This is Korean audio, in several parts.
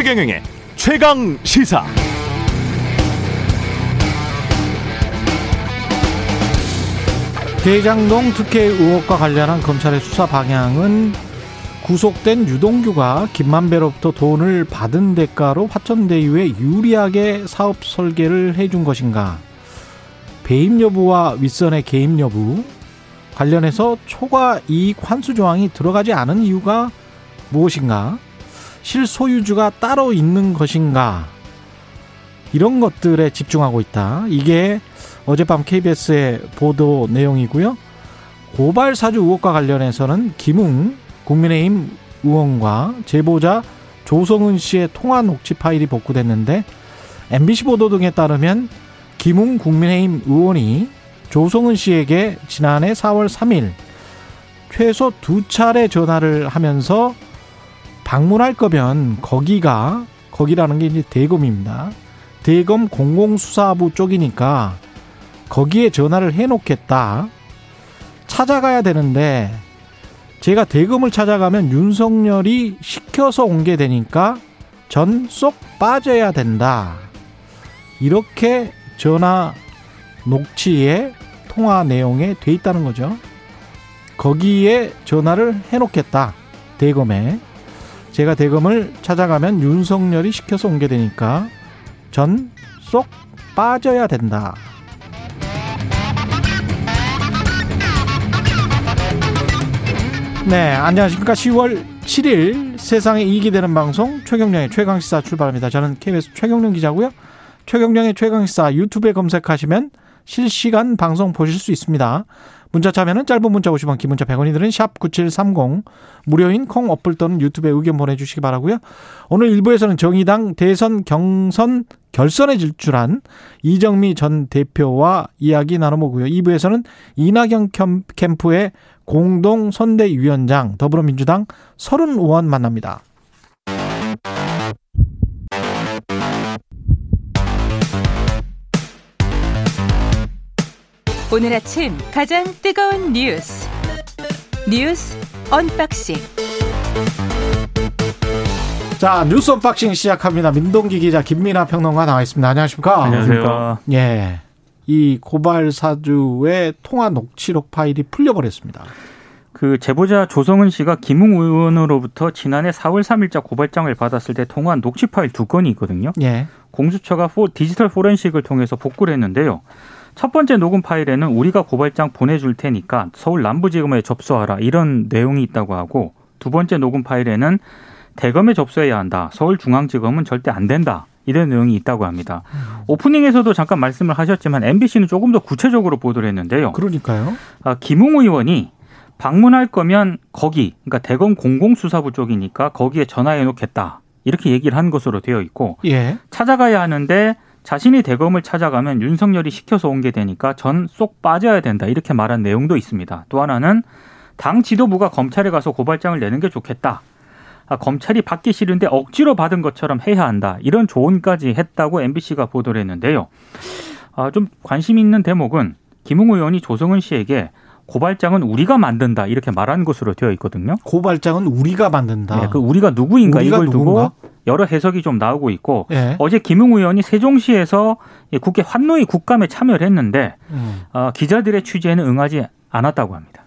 최경영의 최강 시사. 대장동 특혜 의혹과 관련한 검찰의 수사 방향은 구속된 유동규가 김만배로부터 돈을 받은 대가로 화천대유에 유리하게 사업 설계를 해준 것인가? 배임 여부와 윗선의 개입 여부 관련해서 초과 이익 환수 조항이 들어가지 않은 이유가 무엇인가? 실소유주가 따로 있는 것인가? 이런 것들에 집중하고 있다. 이게 어젯밤 KBS의 보도 내용이고요. 고발 사주 의혹과 관련해서는 김웅 국민의힘 의원과 제보자 조성은 씨의 통화 녹취 파일이 복구됐는데 MBC 보도 등에 따르면 김웅 국민의힘 의원이 조성은 씨에게 지난해 4월 3일 최소 두 차례 전화를 하면서 방문할 거면 거기가 거기라는 게 이제 대검입니다. 대검 공공수사부 쪽이니까 거기에 전화를 해놓겠다. 찾아가야 되는데 제가 대검을 찾아가면 윤석열이 시켜서 온 게 되니까 전 쏙 빠져야 된다. 이렇게 전화 녹취에 통화 내용에 돼 있다는 거죠. 거기에 전화를 해놓겠다. 대검에. 제가 대검을 찾아가면 윤석열이 시켜서 온 게 되니까 전 쏙 빠져야 된다. 네, 안녕하십니까. 10월 7일 세상에 이익이 되는 방송 최경령의 최강시사 출발합니다. 저는 KBS 최경령 기자고요. 최경령의 최강시사 유튜브에 검색하시면 실시간 방송 보실 수 있습니다. 문자 참여는 짧은 문자 50원, 긴 문자 100원이 드는 샵9730 무료인 콩 어플 또는 유튜브에 의견 보내주시기 바라고요. 오늘 1부에서는 정의당 대선 경선 결선에 질출한 이정미 전 대표와 이야기 나눠보고요. 2부에서는 이낙연 캠프의 공동 선대위원장 더불어민주당 서른 의원 만납니다. 오늘 아침 가장 뜨거운 뉴스 뉴스 언박싱 자 뉴스 언박싱 시작합니다. 민동기 기자 김민아 평론가 나와 있습니다. 안녕하십니까? 안녕하세요. 예. 이 고발 사주의 통화 녹취록 파일이 풀려버렸습니다. 그 제보자 조성은 씨가 김웅 의원으로부터 지난해 4월 3일자 고발장을 받았을 때 통화한 녹취 파일 두 건이 있거든요. 예. 공수처가 포, 디지털 포렌식을 통해서 복구를 했는데요. 첫 번째 녹음 파일에는 우리가 고발장 보내줄 테니까 서울 남부지검에 접수하라 이런 내용이 있다고 하고 두 번째 녹음 파일에는 대검에 접수해야 한다. 서울중앙지검은 절대 안 된다. 이런 내용이 있다고 합니다. 오프닝에서도 잠깐 말씀을 하셨지만 MBC는 조금 더 구체적으로 보도를 했는데요. 그러니까요. 아, 김웅 의원이 방문할 거면 거기, 그러니까 대검 공공수사부 쪽이니까 거기에 전화해 놓겠다. 이렇게 얘기를 한 것으로 되어 있고 예. 찾아가야 하는데 자신이 대검을 찾아가면 윤석열이 시켜서 온 게 되니까 전 쏙 빠져야 된다. 이렇게 말한 내용도 있습니다. 또 하나는 당 지도부가 검찰에 가서 고발장을 내는 게 좋겠다. 아, 검찰이 받기 싫은데 억지로 받은 것처럼 해야 한다. 이런 조언까지 했다고 MBC가 보도를 했는데요. 아, 좀 관심 있는 대목은 김웅 의원이 조성은 씨에게 고발장은 우리가 만든다 이렇게 말한 것으로 되어 있거든요. 고발장은 우리가 만든다. 네, 그 우리가 누구인가 우리가 이걸 누군가? 두고 여러 해석이 좀 나오고 있고 예. 어제 김웅 의원이 세종시에서 국회 환노위 국감에 참여를 했는데 음. 어, 기자들의 취재에는 응하지 않았다고 합니다.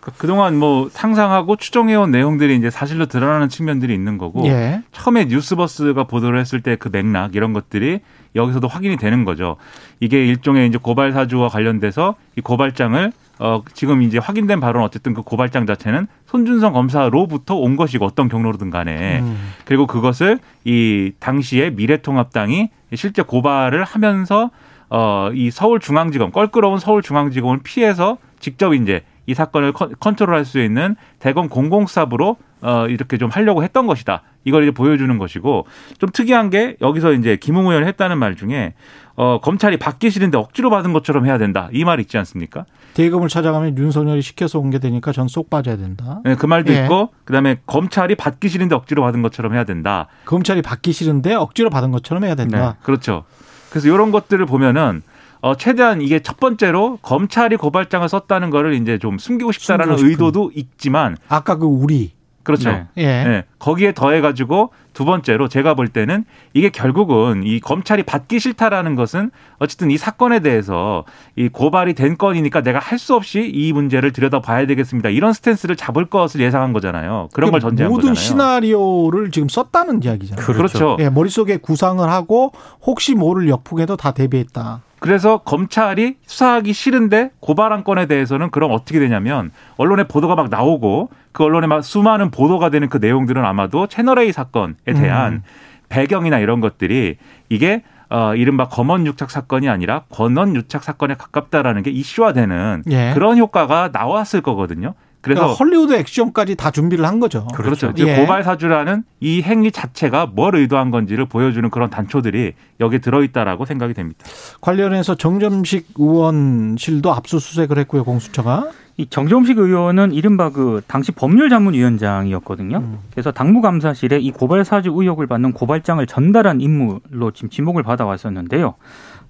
그- 그동안 뭐 상상하고 추정해온 내용들이 이제 사실로 드러나는 측면들이 있는 거고 예. 처음에 뉴스버스가 보도를 했을 때 그 맥락 이런 것들이 여기서도 확인이 되는 거죠. 이게 일종의 이제 고발 사주와 관련돼서 이 고발장을 어 지금 이제 확인된 바로는 어쨌든 그 고발장 자체는 손준성 검사로부터 온 것이고 어떤 경로로든 간에 음. 그리고 그것을 이 당시에 미래통합당이 실제 고발을 하면서 어 이 서울중앙지검 껄끄러운 서울중앙지검을 피해서 직접 이제 이 사건을 컨- 컨트롤할 수 있는 대검 공공수사부로 어 이렇게 좀 하려고 했던 것이다. 이걸 이제 보여주는 것이고 좀 특이한 게 여기서 이제 김웅 의원이 했다는 말 중에 어 검찰이 받기 싫은데 억지로 받은 것처럼 해야 된다. 이 말 있지 않습니까? 대검을 찾아가면 윤석열이 시켜서 온 게 되니까 전 쏙 빠져야 된다. 네, 그 말도 예. 있고 그다음에 검찰이 받기 싫은데 억지로 받은 것처럼 해야 된다. 검찰이 받기 싫은데 억지로 받은 것처럼 해야 된다. 네, 그렇죠. 그래서 이런 것들을 보면은 어, 최대한 이게 첫 번째로 검찰이 고발장을 썼다는 거를 이제 좀 숨기고 싶다라는 숨기고. 의도도 있지만 아까 그 우리 그렇죠. 네. 예. 네, 거기에 더해 가지고 두 번째로 제가 볼 때는 이게 결국은 이 검찰이 받기 싫다라는 것은 어쨌든 이 사건에 대해서 이 고발이 된 건이니까 내가 할 수 없이 이 문제를 들여다봐야 되겠습니다. 이런 스탠스를 잡을 것을 예상한 거잖아요. 그런 걸 전제한 모든 거잖아요. 시나리오를 지금 썼다는 이야기잖아요. 그렇죠. 예, 머릿속에 구상을 하고 혹시 모를 역풍에도 다 대비했다. 그래서 검찰이 수사하기 싫은데 고발한 건에 대해서는 그럼 어떻게 되냐면 언론에 보도가 막 나오고 그 언론에 막 수많은 보도가 되는 그 내용들은 아마도 채널 A 사건에 대한 음. 배경이나 이런 것들이 이게 어 이른바 검언 유착 사건이 아니라 권언 유착 사건에 가깝다라는 게 이슈화되는 예. 그런 효과가 나왔을 거거든요. 그래서 그러니까 헐리우드 액션까지 다 준비를 한 거죠. 그렇죠. 즉 예. 고발 사주라는 이 행위 자체가 뭘 의도한 건지를 보여주는 그런 단초들이 여기에 들어있다라고 생각이 됩니다. 관련해서 정점식 의원실도 압수수색을 했고요, 공수처가. 이 정점식 의원은 이른바 그 당시 법률자문위원장이었거든요. 음. 그래서 당무감사실에 이 고발 사주 의혹을 받는 고발장을 전달한 인물로 지금 지목을 받아왔었는데요.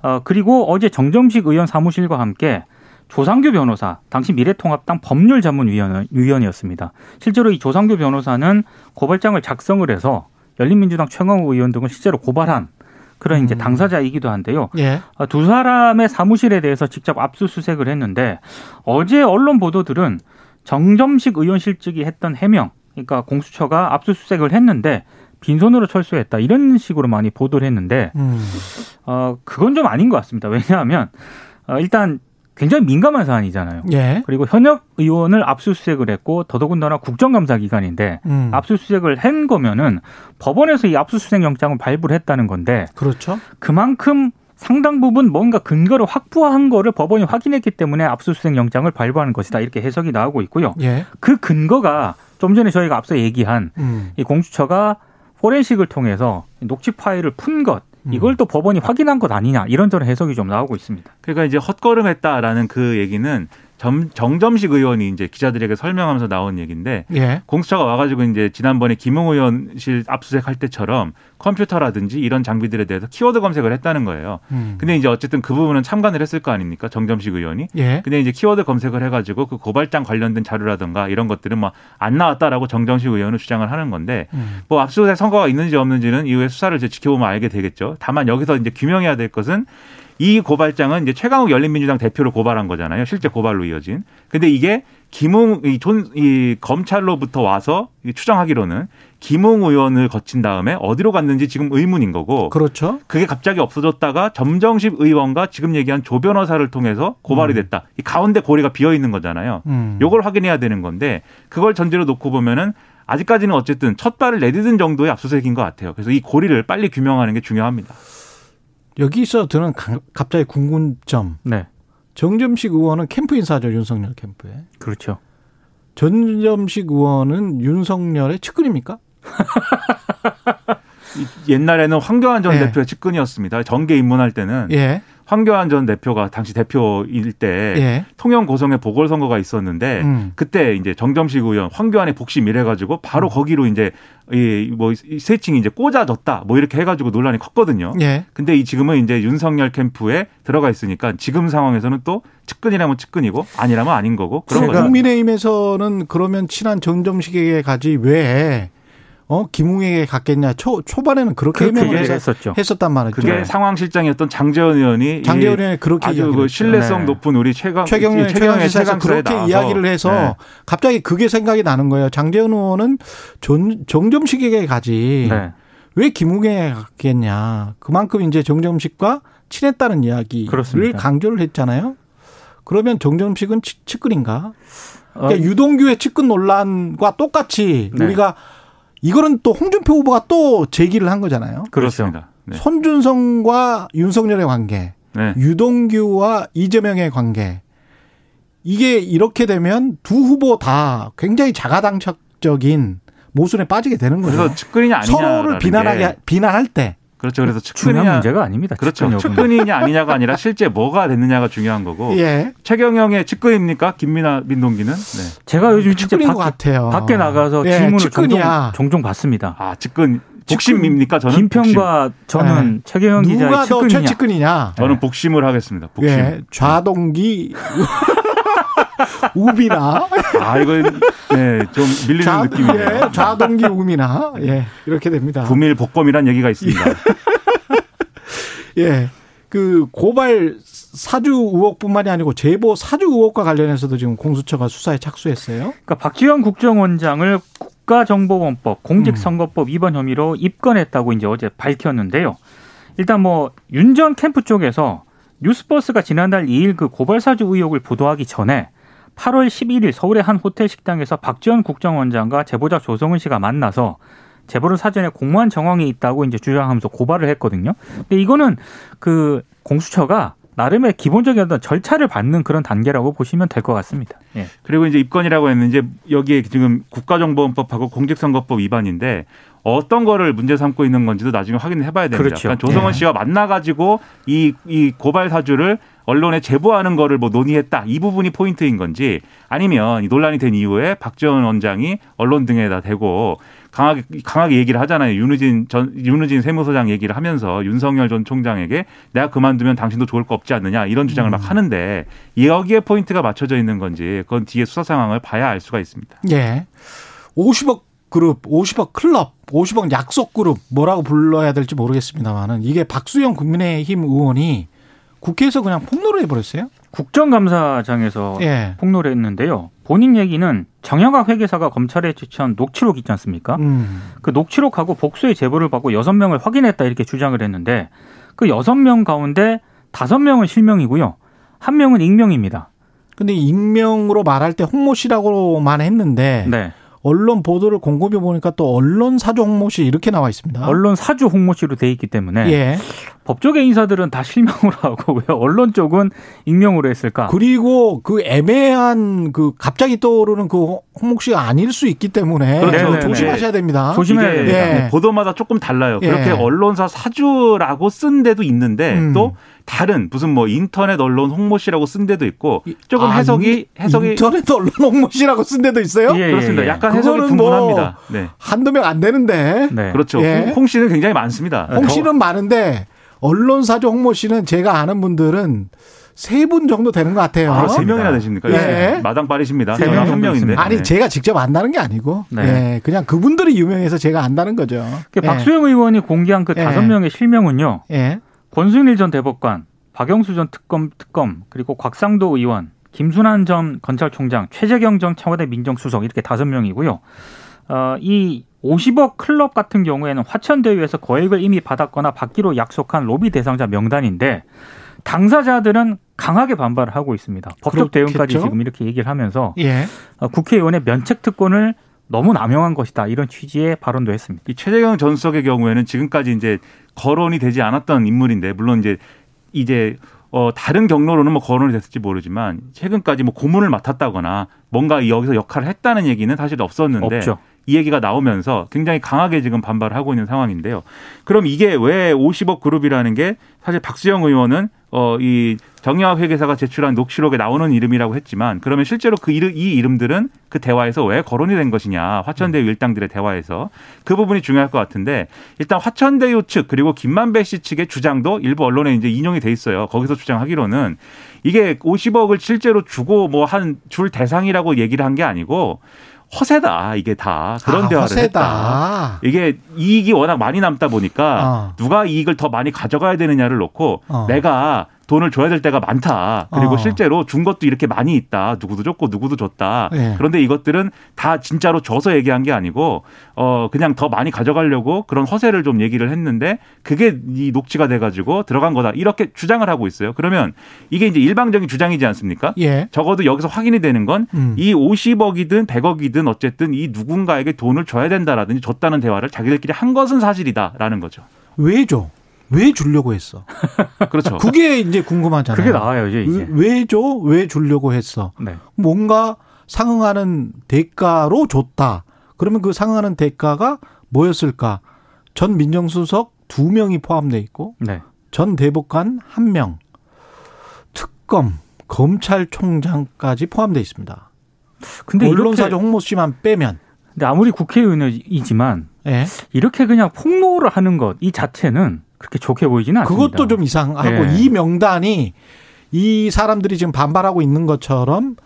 어, 그리고 어제 정점식 의원 사무실과 함께 조상규 변호사, 당시 미래통합당 법률자문위원이었습니다. 실제로 이 조상규 변호사는 고발장을 작성을 해서 열린민주당 최강욱 의원 등을 실제로 고발한 그런 이제 음. 당사자이기도 한데요. 예. 아, 두 사람의 사무실에 대해서 직접 압수수색을 했는데 어제 언론 보도들은 정점식 의원실직이 했던 해명, 그러니까 공수처가 압수수색을 했는데 빈손으로 철수했다 이런 식으로 많이 보도를 했는데 음. 어 그건 좀 아닌 것 같습니다. 왜냐하면 어, 일단 굉장히 민감한 사안이잖아요. 예. 그리고 현역 의원을 압수수색을 했고 더더군다나 국정감사 기간인데 음. 압수수색을 한 거면은 법원에서 이 압수수색 영장을 발부를 했다는 건데 그렇죠. 그만큼 상당 부분 뭔가 근거를 확보한 거를 법원이 확인했기 때문에 압수수색 영장을 발부하는 것이다 이렇게 해석이 나오고 있고요. 예. 그 근거가 좀 전에 저희가 앞서 얘기한 음. 이 공수처가 포렌식을 통해서 녹취 파일을 푼 것, 이걸 또 법원이 확인한 것 아니냐 이런저런 해석이 좀 나오고 있습니다. 그러니까 이제 헛걸음했다라는 그 얘기는 점, 정점식 의원이 이제 기자들에게 설명하면서 나온 얘기인데 예. 공수처가 와가지고 이제 지난번에 김웅 의원실 압수수색할 때처럼 컴퓨터라든지 이런 장비들에 대해서 키워드 검색을 했다는 거예요. 음. 근데 이제 어쨌든 그 부분은 참관을 했을 거 아닙니까? 정점식 의원이. 예. 근데 이제 키워드 검색을 해가지고 그 고발장 관련된 자료라든가 이런 것들은 뭐 안 나왔다라고 정점식 의원은 주장을 하는 건데 음. 뭐 압수수색 성과가 있는지 없는지는 이후에 수사를 이제 지켜보면 알게 되겠죠. 다만 여기서 이제 규명해야 될 것은 이 고발장은 이제 최강욱 열린민주당 대표를 고발한 거잖아요. 실제 고발로 이어진. 근데 이게 김웅 이, 존, 이 검찰로부터 와서 이 추정하기로는 김웅 의원을 거친 다음에 어디로 갔는지 지금 의문인 거고 그렇죠. 그게 갑자기 없어졌다가 정점식 의원과 지금 얘기한 조 변호사를 통해서 고발이 됐다. 이 가운데 고리가 비어 있는 거잖아요. 음. 요걸 확인해야 되는 건데 그걸 전제로 놓고 보면은 아직까지는 어쨌든 첫 발을 내딛은 정도의 압수수색인 것 같아요. 그래서 이 고리를 빨리 규명하는 게 중요합니다. 여기서 저는 가- 갑자기 궁금점. 네, 정점식 의원은 캠프 인사죠, 윤석열 캠프에. 그렇죠. 전점식 의원은 윤석열의 측근입니까? 이- 옛날에는 황교안 전 예. 대표의 측근이었습니다. 정계 입문할 때는 예. 황교안 전 대표가 당시 대표일 때 예. 통영 고성에 보궐선거가 있었는데 음. 그때 이제 정점식 의원 황교안의 복심 이래가지고 바로 거기로 이제 이뭐 세칭이 이제 꽂아졌다 뭐 이렇게 해가지고 논란이 컸거든요. 예. 근데 이 지금은 이제 윤석열 캠프에 들어가 있으니까 지금 상황에서는 또 측근이라면 측근이고 아니라면 아닌 거고 그런 거죠. 국민의힘에서는 그러면 친한 정점식에게 가지 왜 어, 김웅에게 갔겠냐. 초, 초반에는 그렇게 그렇게 해명을 했었죠. 했었단 말이죠. 그게 네. 상황 실장이었던 장재원 의원이 장재원 이 의원이 그렇게 아주 그 했죠. 신뢰성 네. 높은 우리 최강 최경련 최경의 최강시사에서 최강사에 그렇게 나와서 이야기를 해서 네. 갑자기 그게 생각이 나는 거예요. 장재원 의원은 전, 정점식에게 가지 네. 왜 김웅에게 갔겠냐. 그만큼 이제 정점식과 친했다는 이야기를 그렇습니다. 강조를 했잖아요. 그러면 정점식은 치- 측근인가? 어, 그러니까 유동규의 측근 논란과 똑같이 네. 우리가 이거는 또 홍준표 후보가 또 제기를 한 거잖아요. 그렇습니다. 네. 손준성과 윤석열의 관계, 네. 유동규와 이재명의 관계. 이게 이렇게 되면 두 후보 다 굉장히 자가당착적인 모순에 빠지게 되는 거죠. 그래서 측근이냐 아니냐 서로를 비난하게 비난할 때 그렇죠. 그래서 중요한 측근이냐 문제가 아닙니다. 그렇죠. 측근. 측근이냐 아니냐가 아니라 실제 뭐가 됐느냐가 중요한 거고 예. 최경영의 측근입니까? 김민아 민동기는 네. 제가 요즘 진짜 측근인 것 밖에, 같아요. 밖에 나가서 예, 질문을 종종, 측근이야. 종종 받습니다. 아 측근 복심입니까? 저는 김평과 저는 최경영 누가 기자의 더 측근이냐. 최측근이냐? 복심. 저는 복심을 하겠습니다. 복심. 예, 좌동기 우비나 아 이거 네좀 밀리는 좌, 느낌이에요. 예, 좌동기 우미나 예 이렇게 됩니다. 구밀 복검이란 얘기가 있습니다. 예. 그 고발 사주 의혹뿐만이 아니고 제보 사주 의혹과 관련해서도 지금 공수처가 수사에 착수했어요. 그러니까 박지원 국정원장을 국가정보원법, 공직선거법 위반 혐의로 입건했다고 이제 어제 밝혔는데요. 일단 뭐 윤 전 캠프 쪽에서 뉴스버스가 지난달 2일 그 고발 사주 의혹을 보도하기 전에 8월 11일 서울의 한 호텔 식당에서 박지원 국정원장과 제보자 조성은 씨가 만나서 제보를 사전에 공무원 정황이 있다고 이제 주장하면서 고발을 했거든요. 근데 이거는 그 공수처가 나름의 기본적인 어떤 절차를 밟는 그런 단계라고 보시면 될 것 같습니다. 예. 그리고 이제 입건이라고 했는데 여기에 지금 국가정보원법하고 공직선거법 위반인데 어떤 거를 문제 삼고 있는 건지도 나중에 확인해 봐야 됩니다. 그렇죠. 그러니까 조성원 예. 씨와 만나 가지고 이, 이 고발 사주를 언론에 제보하는 거를 뭐 논의했다. 이 부분이 포인트인 건지 아니면 이 논란이 된 이후에 박지원 원장이 언론 등에다 대고 강하게 강하게 얘기를 하잖아요. 윤우진 전 윤우진 세무서장 얘기를 하면서 윤석열 전 총장에게 내가 그만두면 당신도 좋을 거 없지 않느냐 이런 주장을 막 하는데 여기에 포인트가 맞춰져 있는 건지 그건 뒤에 수사 상황을 봐야 알 수가 있습니다. 예. 50억 그룹, 50억 클럽, 50억 약속 그룹 뭐라고 불러야 될지 모르겠습니다만은 이게 박수영 국민의힘 의원이 국회에서 그냥 폭로를 해버렸어요. 국정감사장에서 예. 폭로를 했는데요. 본인 얘기는 정영학 회계사가 검찰에 제출한 녹취록 있지 않습니까? 음. 그 녹취록하고 복수의 제보를 받고 여섯 명을 확인했다 이렇게 주장을 했는데 그 여섯 명 가운데 다섯 명은 실명이고요. 한 명은 익명입니다. 근데 익명으로 말할 때 홍모 씨라고만 했는데 네. 언론 보도를 곰곰이 보니까 또 언론 사주 홍모 씨 이렇게 나와 있습니다. 언론 사주 홍모 씨로 돼 있기 때문에 예. 법조계 인사들은 다 실명으로 하고 왜 언론 쪽은 익명으로 했을까? 그리고 그 애매한 그 갑자기 떠오르는 그 홍목 씨가 아닐 수 있기 때문에 그렇죠. 조심하셔야 됩니다. 조심해야 됩니다. 예. 보도마다 조금 달라요. 예. 그렇게 언론사 사주라고 쓴 데도 있는데 음. 또 다른 무슨 뭐 인터넷 언론 홍모 씨라고 쓴 데도 있고 조금 아, 해석이 해석이 인터넷 언론 홍모 씨라고 쓴 데도 있어요? 예, 그렇습니다. 예. 약간 해석이 뭐 분분합니다. 네. 한두 명 안 되는데 네. 그렇죠. 예. 홍, 홍 씨는 굉장히 많습니다. 홍 씨는 많은데 언론 사주 홍모 씨는 제가 아는 분들은 세 분 정도 되는 것 같아요. 아, 세 명이나 되십니까? 예. 마당 빠르십니다. 세 명 한 정도 명인데. 아니 네. 제가 직접 안다는 게 아니고 네. 예, 그냥 그분들이 유명해서 제가 안다는 거죠. 그 예. 박수영 의원이 공개한 그 예. 다섯 명의 실명은요. 예. 권순일 전 대법관, 박영수 전 특검 특검, 그리고 곽상도 의원, 김순환 전 검찰총장, 최재경 전 청와대 민정수석 이렇게 다섯 명이고요. 어, 이 50억 클럽 같은 경우에는 화천대유에서 거액을 이미 받았거나 받기로 약속한 로비 대상자 명단인데 당사자들은 강하게 반발을 하고 있습니다. 법적 그렇겠죠? 대응까지 지금 이렇게 얘기를 하면서 예. 어, 국회의원의 면책 특권을 너무 남용한 것이다 이런 취지의 발언도 했습니다. 이 최재경 전 수석의 경우에는 지금까지 이제 거론이 되지 않았던 인물인데 물론 이제 이제 어 다른 경로로는 뭐 거론이 됐을지 모르지만 최근까지 뭐 고문을 맡았다거나 뭔가 여기서 역할을 했다는 얘기는 사실 없었는데 없죠. 이 얘기가 나오면서 굉장히 강하게 지금 반발을 하고 있는 상황인데요. 그럼 이게 왜 50억 그룹이라는 게 사실 박수영 의원은 어 이 정영학 회계사가 제출한 녹취록에 나오는 이름이라고 했지만 그러면 실제로 그 이름 이 이름들은 그 대화에서 왜 거론이 된 것이냐 화천대유 일당들의 대화에서 그 부분이 중요할 것 같은데 일단 화천대유 측 그리고 김만배 씨 측의 주장도 일부 언론에 이제 인용이 돼 있어요. 거기서 주장하기로는 이게 50억을 실제로 주고 뭐 한 줄 대상이라고 얘기를 한 게 아니고 허세다 이게 다 그런 아, 대화를 했다. 허세다. 이게 이익이 워낙 많이 남다 보니까 어. 누가 이익을 더 많이 가져가야 되느냐를 놓고 어. 내가 돈을 줘야 될 때가 많다. 그리고 어. 실제로 준 것도 이렇게 많이 있다. 누구도 줬고 누구도 줬다. 예. 그런데 이것들은 다 진짜로 줘서 얘기한 게 아니고 어 그냥 더 많이 가져가려고 그런 허세를 좀 얘기를 했는데 그게 이 녹취가 돼 가지고 들어간 거다. 이렇게 주장을 하고 있어요. 그러면 이게 이제 일방적인 주장이지 않습니까? 예. 적어도 여기서 확인이 되는 건 음. 이 50억이든 100억이든 어쨌든 이 누군가에게 돈을 줘야 된다라든지 줬다는 대화를 자기들끼리 한 것은 사실이다라는 거죠. 왜 줘? 왜 주려고 했어? 그렇죠. 그게 이제 궁금하잖아요. 그게 나와요 이제. 이제. 왜 줘? 왜 주려고 했어? 네. 뭔가 상응하는 대가로 줬다. 그러면 그 상응하는 대가가 뭐였을까? 전 민정수석 두 명이 포함돼 있고 네. 전 대법관 한 명, 특검, 검찰총장까지 포함돼 있습니다. 근데 언론사죠 홍모 씨만 빼면. 근데 아무리 국회의원이지만 예. 이렇게 그냥 폭로를 하는 것 이 자체는 그렇게 좋게 보이지는 않습니다. 그것도 좀 이상하고 예. 이 명단이 이 사람들이 지금 반발하고 있는 것처럼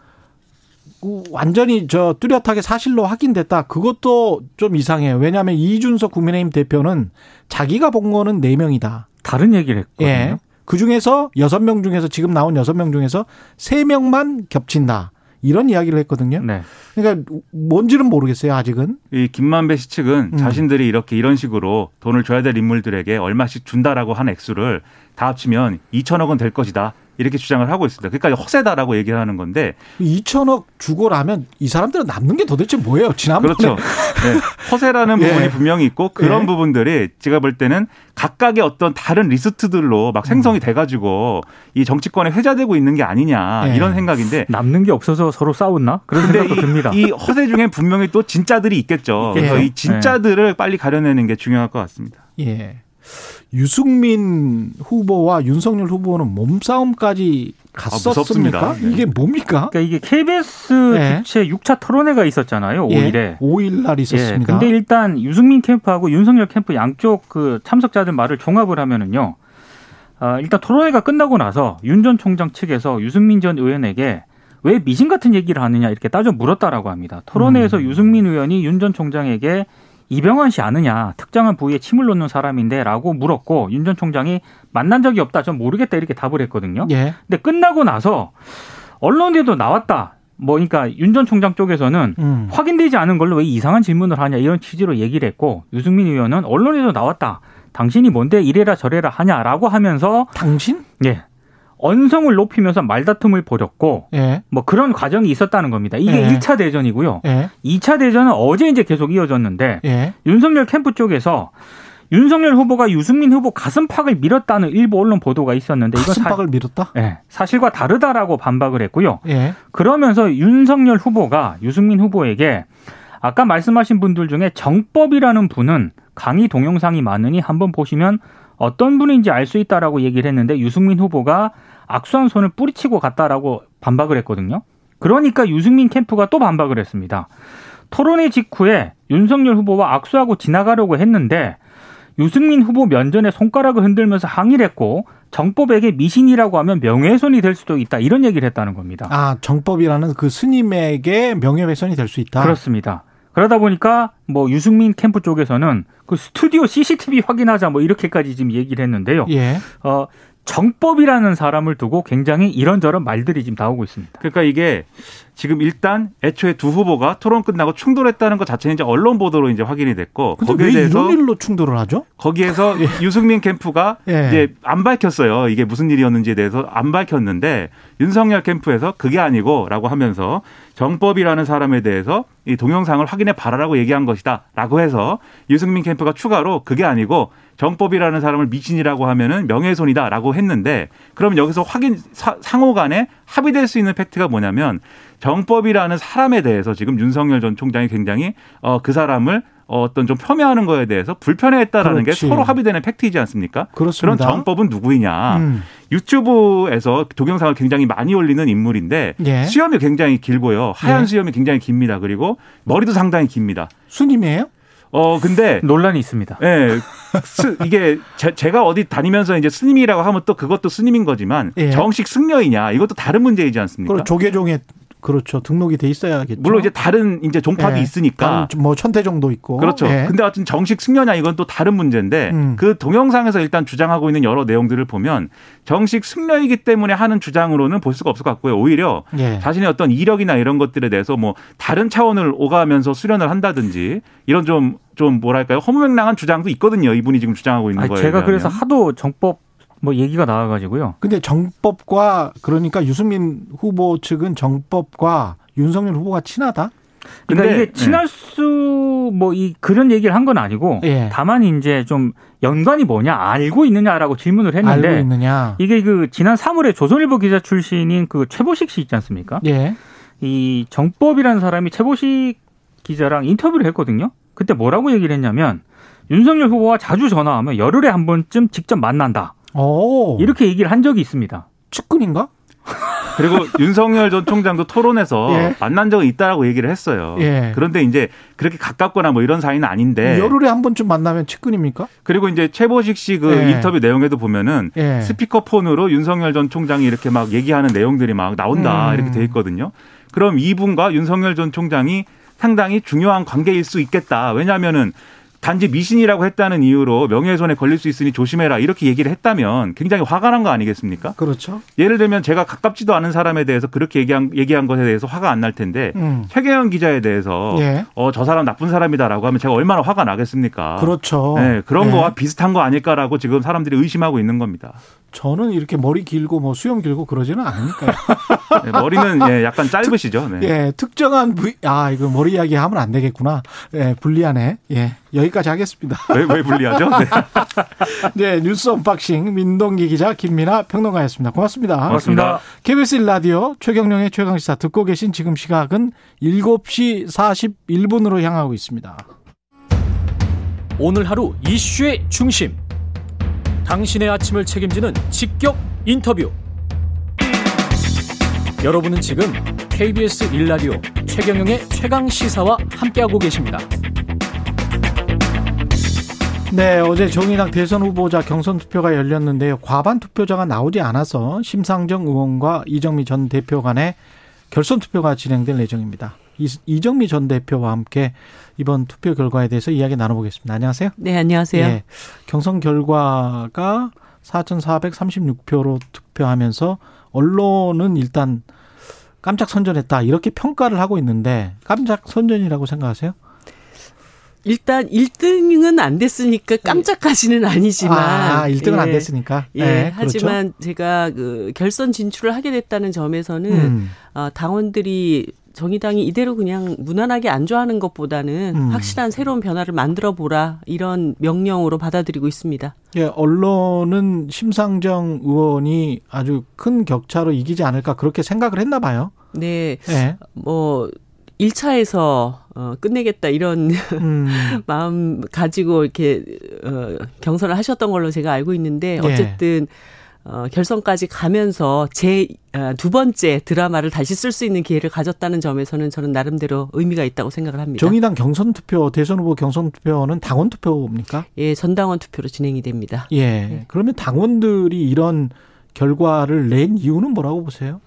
완전히 저 뚜렷하게 사실로 확인됐다. 그것도 좀 이상해요. 왜냐하면 이준석 국민의힘 대표는 자기가 본 거는 4명이다. 다른 얘기를 했거든요. 예. 그 중에서 6명 중에서 지금 나온 6명 중에서 3명만 겹친다. 이런 이야기를 했거든요. 네. 그러니까 뭔지는 모르겠어요, 아직은. 이 김만배 씨 측은 음. 자신들이 이렇게 이런 식으로 돈을 줘야 될 인물들에게 얼마씩 준다라고 한 액수를 다 합치면 2천억 원 될 것이다. 이렇게 주장을 하고 있습니다. 그러니까 허세다라고 얘기를 하는 건데 2천억 주고라면 이 사람들은 남는 게 도대체 뭐예요? 지난번에 그렇죠. 네. 허세라는 예. 부분이 분명히 있고 그런 예. 부분들이 제가 볼 때는 각각의 어떤 다른 리스트들로 막 음. 생성이 돼가지고 이 정치권에 회자되고 있는 게 아니냐 예. 이런 생각인데 남는 게 없어서 서로 싸웠나? 그런 생각도 듭니다. 이, 이 허세 중에 분명히 또 진짜들이 있겠죠. 있겠죠. 그래서 예. 이 진짜들을 빨리 가려내는 게 중요할 것 같습니다. 예. 유승민 후보와 윤석열 후보는 몸싸움까지 갔었습니까? 네. 이게 뭡니까? 그러니까 이게 KBS 예. 주최 6차 토론회가 있었잖아요. 5일에. 예. 5일 날 예, 있었습니다. 근데 일단 유승민 캠프하고 윤석열 캠프 양쪽 그 참석자들 말을 종합을 하면은요. 아, 일단 토론회가 끝나고 나서 윤 전 총장 측에서 유승민 전 의원에게 왜 미신 같은 얘기를 하느냐 이렇게 따져 물었다라고 합니다. 토론회에서 음. 유승민 의원이 윤 전 총장에게 이병헌 씨 아느냐 특정한 부위에 침을 놓는 사람인데라고 물었고 윤 전 총장이 만난 적이 없다 전 모르겠다 이렇게 답을 했거든요. 예. 근데 끝나고 나서 언론에도 나왔다. 뭐 그러니까 윤 전 총장 쪽에서는 음. 확인되지 않은 걸로 왜 이상한 질문을 하냐 이런 취지로 얘기를 했고 유승민 의원은 언론에도 나왔다. 당신이 뭔데 이래라 저래라 하냐라고 하면서 당신? 예. 언성을 높이면서 말다툼을 벌였고 예. 뭐 그런 과정이 있었다는 겁니다. 이게 예. 일 1차 대전이고요. 예. 이 2차 대전은 어제 이제 계속 이어졌는데 예. 윤석열 캠프 쪽에서 윤석열 후보가 유승민 후보 가슴팍을 밀었다는 일부 언론 보도가 있었는데 이건 사, 가슴팍을 밀었다? 예, 사실과 다르다라고 반박을 했고요. 예. 그러면서 윤석열 후보가 유승민 후보에게 아까 말씀하신 분들 중에 정법이라는 분은 강의 동영상이 많으니 한번 보시면 어떤 분인지 알 수 있다라고 얘기를 했는데 유승민 후보가 악수한 손을 뿌리치고 갔다라고 반박을 했거든요. 그러니까 유승민 캠프가 또 반박을 했습니다. 토론회 직후에 윤석열 후보와 악수하고 지나가려고 했는데 유승민 후보 면전에 손가락을 흔들면서 항의를 했고 정법에게 미신이라고 하면 명예훼손이 될 수도 있다 이런 얘기를 했다는 겁니다. 아, 정법이라는 그 스님에게 명예훼손이 될 수 있다. 그렇습니다. 그러다 보니까 뭐 유승민 캠프 쪽에서는 그 스튜디오 CCTV 확인하자 뭐 이렇게까지 지금 얘기를 했는데요. 예. 어, 정법이라는 사람을 두고 굉장히 이런저런 말들이 지금 나오고 있습니다. 그러니까 이게 지금 일단 애초에 두 후보가 토론 끝나고 충돌했다는 것 자체는 이제 언론 보도로 이제 확인이 됐고 근데 거기에 왜 대해서 이런 일로 충돌을 하죠? 거기에서 유승민 캠프가 예. 이제 안 밝혔어요. 이게 무슨 일이었는지에 대해서 안 밝혔는데 윤석열 캠프에서 그게 아니고라고 하면서 정법이라는 사람에 대해서 이 동영상을 확인해 봐라라고 얘기한 것이다라고 해서 유승민 캠프가 추가로 그게 아니고 정법이라는 사람을 미친이라고 하면은 명예훼손이다라고 했는데 그럼 여기서 확인 사- 상호 간에 합의될 수 있는 팩트가 뭐냐면 정법이라는 사람에 대해서 지금 윤석열 전 총장이 굉장히 어 그 사람을 어떤 좀 폄훼하는 거에 대해서 불편해했다라는 그렇지. 게 서로 합의되는 팩트이지 않습니까? 그렇습니다. 그런 정법은 누구이냐? 음. 유튜브에서 동영상을 굉장히 많이 올리는 인물인데 예. 수염이 굉장히 길고요. 하얀 예. 수염이 굉장히 깁니다. 그리고 머리도 상당히 깁니다. 스님이에요? 어 근데 논란이 있습니다. 예. 스- 이게 제, 가 어디 다니면서 이제 스님이라고 하면 또 그것도 스님인 거지만 예. 정식 승려이냐 이것도 다른 문제이지 않습니까? 조계종에 그렇죠. 등록이 돼 있어야겠죠. 물론 이제 다른 이제 종파도 예. 있으니까 다른 뭐 천태종도 있고. 그렇죠. 예. 근데 하여튼 정식 승려냐 이건 또 다른 문제인데 음. 그 동영상에서 일단 주장하고 있는 여러 내용들을 보면 정식 승려이기 때문에 하는 주장으로는 볼 수가 없을 것 같고요. 오히려 예. 자신의 어떤 이력이나 이런 것들에 대해서 뭐 다른 차원을 오가면서 수련을 한다든지 이런 좀, 좀 뭐랄까요. 허무맹랑한 주장도 있거든요. 이분이 지금 주장하고 있는 아니, 거예요. 제가 그래서 하도 정법 뭐 얘기가 나와가지고요. 근데 정법과 그러니까 유승민 후보 측은 정법과 윤석열 후보가 친하다? 그러니까 근데, 이게 친할 수뭐 이 그런 얘기를 한 건 아니고 예. 다만 이제 좀 연관이 뭐냐 알고 있느냐라고 질문을 했는데 알고 있느냐? 이게 그 지난 3월에 조선일보 기자 출신인 그 최보식 씨 있지 않습니까? 예. 이 정법이라는 사람이 최보식 기자랑 인터뷰를 했거든요. 그때 뭐라고 얘기를 했냐면 윤석열 후보와 자주 전화하면 열흘에 한 번쯤 직접 만난다. 오. 이렇게 얘기를 한 적이 있습니다. 측근인가? 그리고 윤석열 전 총장도 토론에서 예. 만난 적은 있다라고 얘기를 했어요. 예. 그런데 이제 그렇게 가깝거나 뭐 이런 사이는 아닌데 열흘에 한 번쯤 만나면 측근입니까? 그리고 이제 최보식 씨그 예. 인터뷰 내용에도 보면은 예. 스피커 폰으로 윤석열 전 총장이 이렇게 막 얘기하는 내용들이 막 나온다 음. 이렇게 돼 있거든요. 그럼 이분과 윤석열 전 총장이 상당히 중요한 관계일 수 있겠다. 왜냐하면은 단지 미신이라고 했다는 이유로 명예훼손에 걸릴 수 있으니 조심해라 이렇게 얘기를 했다면 굉장히 화가 난 거 아니겠습니까? 그렇죠. 예를 들면 제가 가깝지도 않은 사람에 대해서 그렇게 얘기한, 얘기한 것에 대해서 화가 안 날 텐데 음. 최경영 기자에 대해서 예. 어, 저 사람 나쁜 사람이다라고 하면 제가 얼마나 화가 나겠습니까? 그렇죠. 네, 그런 예. 거와 비슷한 거 아닐까라고 지금 사람들이 의심하고 있는 겁니다. 저는 이렇게 머리 길고 뭐 수염 길고 그러지는 않으니까요. 네, 머리는 예, 약간 짧으시죠? 네. 예, 특정한 부위, 아, 이거 머리 이야기 하면 안 되겠구나. 예, 불리하네. 예, 여기까지 하겠습니다. 왜, 왜 불리하죠? 네. 네, 뉴스 언박싱 민동기 기자 김민아 평론가였습니다. 고맙습니다. 고맙습니다. KBS 일라디오 최경영의 최강시사 듣고 계신 지금 시각은 7시 41분으로 향하고 있습니다. 오늘 하루 이슈의 중심. 당신의 아침을 책임지는 직격 인터뷰. 여러분은 지금 KBS 일라디오 최경영의 최강 시사와 함께하고 계십니다. 네, 어제 정의당 대선 후보자 경선 투표가 열렸는데요. 과반 투표자가 나오지 않아서 심상정 의원과 이정미 전 대표 간의 결선 투표가 진행될 예정입니다. 이- 이정미 전 대표와 함께 이번 투표 결과에 대해서 이야기 나눠보겠습니다. 안녕하세요. 네, 안녕하세요. 예, 경선 결과가 4,436표로 투표하면서 언론은 일단 깜짝 선전했다 이렇게 평가를 하고 있는데 깜짝 선전이라고 생각하세요? 일단 1등은 안 됐으니까 깜짝까지는 아니지만 아, 1등은 안 예. 됐으니까. 예, 네, 하지만 제가 그 결선 진출을 하게 됐다는 점에서는 음. 어, 당원들이 정의당이 이대로 그냥 무난하게 안주하는 것보다는 음. 확실한 새로운 변화를 만들어 보라 이런 명령으로 받아들이고 있습니다. 예, 언론은 심상정 의원이 아주 큰 격차로 이기지 않을까 그렇게 생각을 했나 봐요. 네, 예. 뭐 1차에서 어, 끝내겠다 이런 음. 마음 가지고 이렇게 어, 경선을 하셨던 걸로 제가 알고 있는데 네. 어쨌든 어, 결선까지 가면서 제 어, 두 번째 드라마를 다시 쓸 수 있는 기회를 가졌다는 점에서는 저는 나름대로 의미가 있다고 생각을 합니다. 정의당 경선 투표, 대선 후보 경선 투표는 당원 투표입니까? 예, 전당원 투표로 진행이 됩니다. 예. 그러면 당원들이 이런 결과를 낸 이유는 뭐라고 보세요?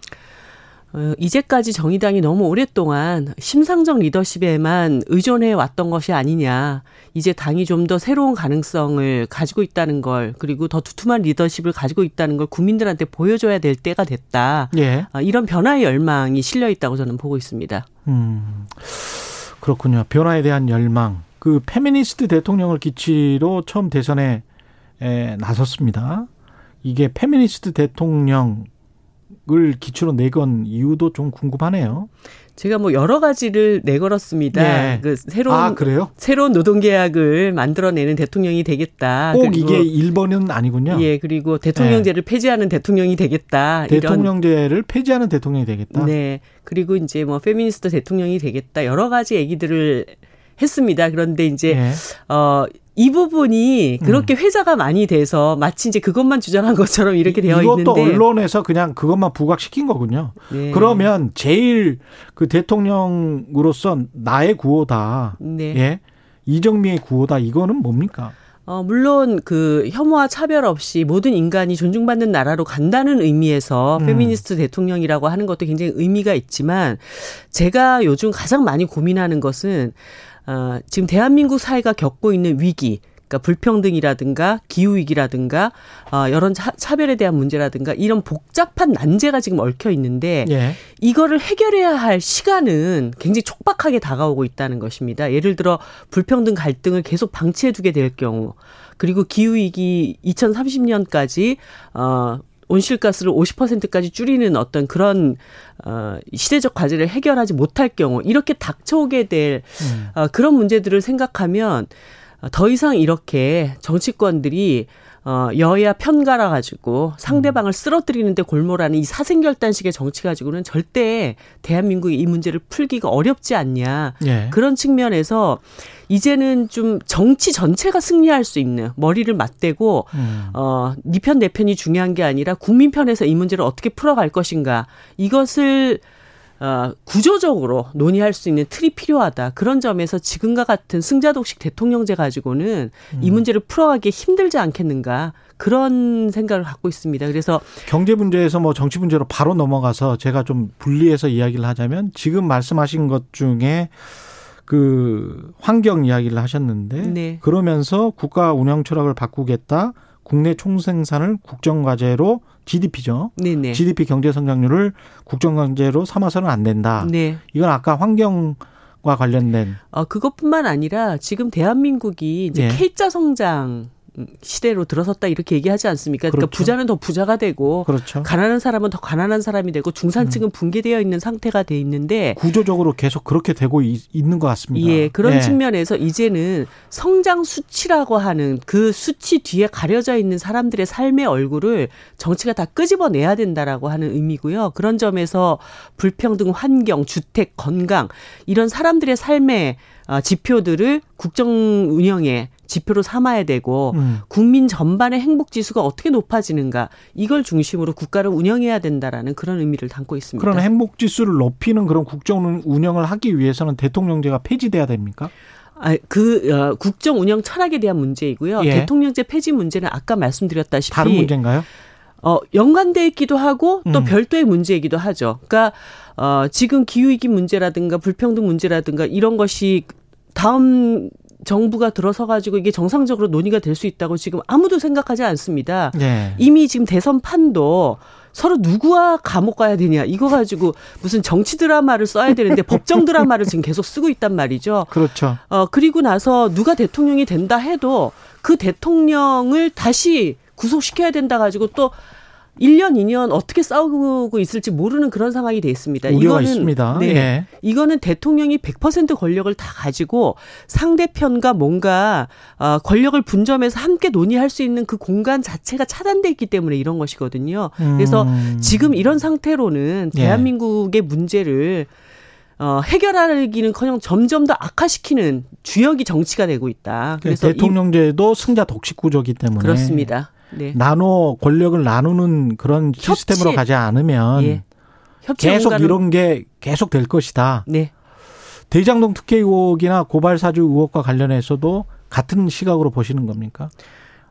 어, 이제까지 정의당이 너무 오랫동안 심상정 리더십에만 의존해 왔던 것이 아니냐. 이제 당이 좀 더 새로운 가능성을 가지고 있다는 걸, 그리고 더 두툼한 리더십을 가지고 있다는 걸 국민들한테 보여줘야 될 때가 됐다. 예. 아, 이런 변화의 열망이 실려 있다고 저는 보고 있습니다. 음. 그렇군요. 변화에 대한 열망. 그 페미니스트 대통령을 기치로 처음 대선에 에, 나섰습니다. 이게 페미니스트 대통령 을 기치로 내건 이유도 좀 궁금하네요. 제가 뭐 여러 가지를 내걸었습니다. 예. 그 새로운 아, 그래요? 새로운 노동 계약을 만들어내는 대통령이 되겠다. 꼭 이게 1번은 아니군요. 예, 그리고 대통령제를 폐지하는 대통령이 되겠다. 대통령제를 폐지하는 대통령이 되겠다. 이런, 네. 그리고 이제 뭐 페미니스트 대통령이 되겠다. 여러 가지 얘기들을 했습니다. 그런데 이제 예. 어, 이 부분이 그렇게 회자가 많이 돼서 마치 이제 그것만 주장한 것처럼 이렇게 되어 이것도 있는데 언론에서 그냥 그것만 부각시킨 거군요. 네. 그러면 제일 그 대통령으로서 나의 구호다. 네. 예. 이정미의 구호다. 이거는 뭡니까? 어, 물론 그 혐오와 차별 없이 모든 인간이 존중받는 나라로 간다는 의미에서 음. 페미니스트 대통령이라고 하는 것도 굉장히 의미가 있지만 제가 요즘 가장 많이 고민하는 것은 어, 지금 대한민국 사회가 겪고 있는 위기 그러니까 불평등이라든가 기후 위기라든가 어, 여러 차, 차별에 대한 문제라든가 이런 복잡한 난제가 지금 얽혀 있는데 예. 이거를 해결해야 할 시간은 굉장히 촉박하게 다가오고 있다는 것입니다. 예를 들어 불평등 갈등을 계속 방치해 두게 될 경우 그리고 기후 위기 2030년까지 어 온실가스를 50%까지 줄이는 어떤 그런 어 시대적 과제를 해결하지 못할 경우 이렇게 닥쳐오게 될 어, 그런 문제들을 생각하면 어, 더 이상 이렇게 정치권들이 어, 여야 편갈아 가지고 상대방을 쓰러뜨리는데 골몰하는 이 사생결단식의 정치 가지고는 절대 대한민국이 이 문제를 풀기가 어렵지 않냐. 예. 그런 측면에서 이제는 좀 정치 전체가 승리할 수 있는 머리를 맞대고 음. 어, 니편내 편이 중요한 게 아니라 국민 편에서 이 문제를 어떻게 풀어갈 것인가. 이것을 어, 구조적으로 논의할 수 있는 틀이 필요하다. 그런 점에서 지금과 같은 승자독식 대통령제 가지고는 이 문제를 풀어가기 힘들지 않겠는가. 그런 생각을 갖고 있습니다. 그래서 경제 문제에서 뭐 정치 문제로 바로 넘어가서 제가 좀 분리해서 이야기를 하자면 지금 말씀하신 것 중에 그 환경 이야기를 하셨는데 네. 그러면서 국가 운영 철학을 바꾸겠다. 국내 총생산을 국정과제로 GDP죠. 네네. GDP 경제 성장률을 국정과제로 삼아서는 안 된다. 네. 이건 아까 환경 과 관련된 어, 그것뿐만 아니라 지금 대한민국이 이제 예. K자 성장 시대로 들어섰다 이렇게 얘기하지 않습니까? 그러니까 그렇죠. 부자는 더 부자가 되고 그렇죠. 가난한 사람은 더 가난한 사람이 되고 중산층은 음. 분계되어 있는 상태가 돼 있는데 구조적으로 계속 그렇게 되고 있, 는것 같습니다. 예, 그런 예. 측면에서 이제는 성장 수치라고 하는 그 수치 뒤에 가려져 있는 사람들의 삶의 얼굴을 정치가 다 끄집어내야 된다라고 하는 의미고요. 그런 점에서 불평등, 환경, 주택, 건강 이런 사람들의 삶의 아, 지표들을 국정 운영의 지표로 삼아야 되고 음. 국민 전반의 행복 지수가 어떻게 높아지는가 이걸 중심으로 국가를 운영해야 된다라는 그런 의미를 담고 있습니다. 그런 행복 지수를 높이는 그런 국정 운영을 하기 위해서는 대통령제가 폐지돼야 됩니까? 아, 그 어, 국정 운영 철학에 대한 문제이고요. 예. 대통령제 폐지 문제는 아까 말씀드렸다시피 다른 문제인가요? 어, 연관돼 있기도 하고 또 음. 별도의 문제이기도 하죠. 그러니까 어, 지금 기후 위기 문제라든가 불평등 문제라든가 이런 것이 다음 정부가 들어서 가지고 이게 정상적으로 논의가 될 수 있다고 지금 아무도 생각하지 않습니다. 네. 이미 지금 대선 판도 서로 누구와 감옥 가야 되냐 이거 가지고 무슨 정치 드라마를 써야 되는데 법정 드라마를 지금 계속 쓰고 있단 말이죠. 그렇죠. 어, 그리고 나서 누가 대통령이 된다 해도 그 대통령을 다시 구속시켜야 된다 가지고 또 1년, 2년 어떻게 싸우고 있을지 모르는 그런 상황이 돼 있습니다. 우려가 있습니다. 네. 예. 이거는 대통령이 100% 권력을 다 가지고 상대편과 뭔가 어, 권력을 분점해서 함께 논의할 수 있는 그 공간 자체가 차단돼 있기 때문에 이런 것이거든요. 그래서 음. 지금 이런 상태로는 예. 대한민국의 문제를 어, 해결하기는커녕 점점 더 악화시키는 주역이 정치가 되고 있다. 그래서 이- 대통령제도 승자 독식 구조기 때문에 그렇습니다. 네. 나눠 권력을 나누는 그런 시스템으로 협치. 가지 않으면 예. 계속 이런 게 계속 될 것이다. 네. 대장동 특혜 의혹이나 고발 사주 의혹과 관련해서도 같은 시각으로 보시는 겁니까?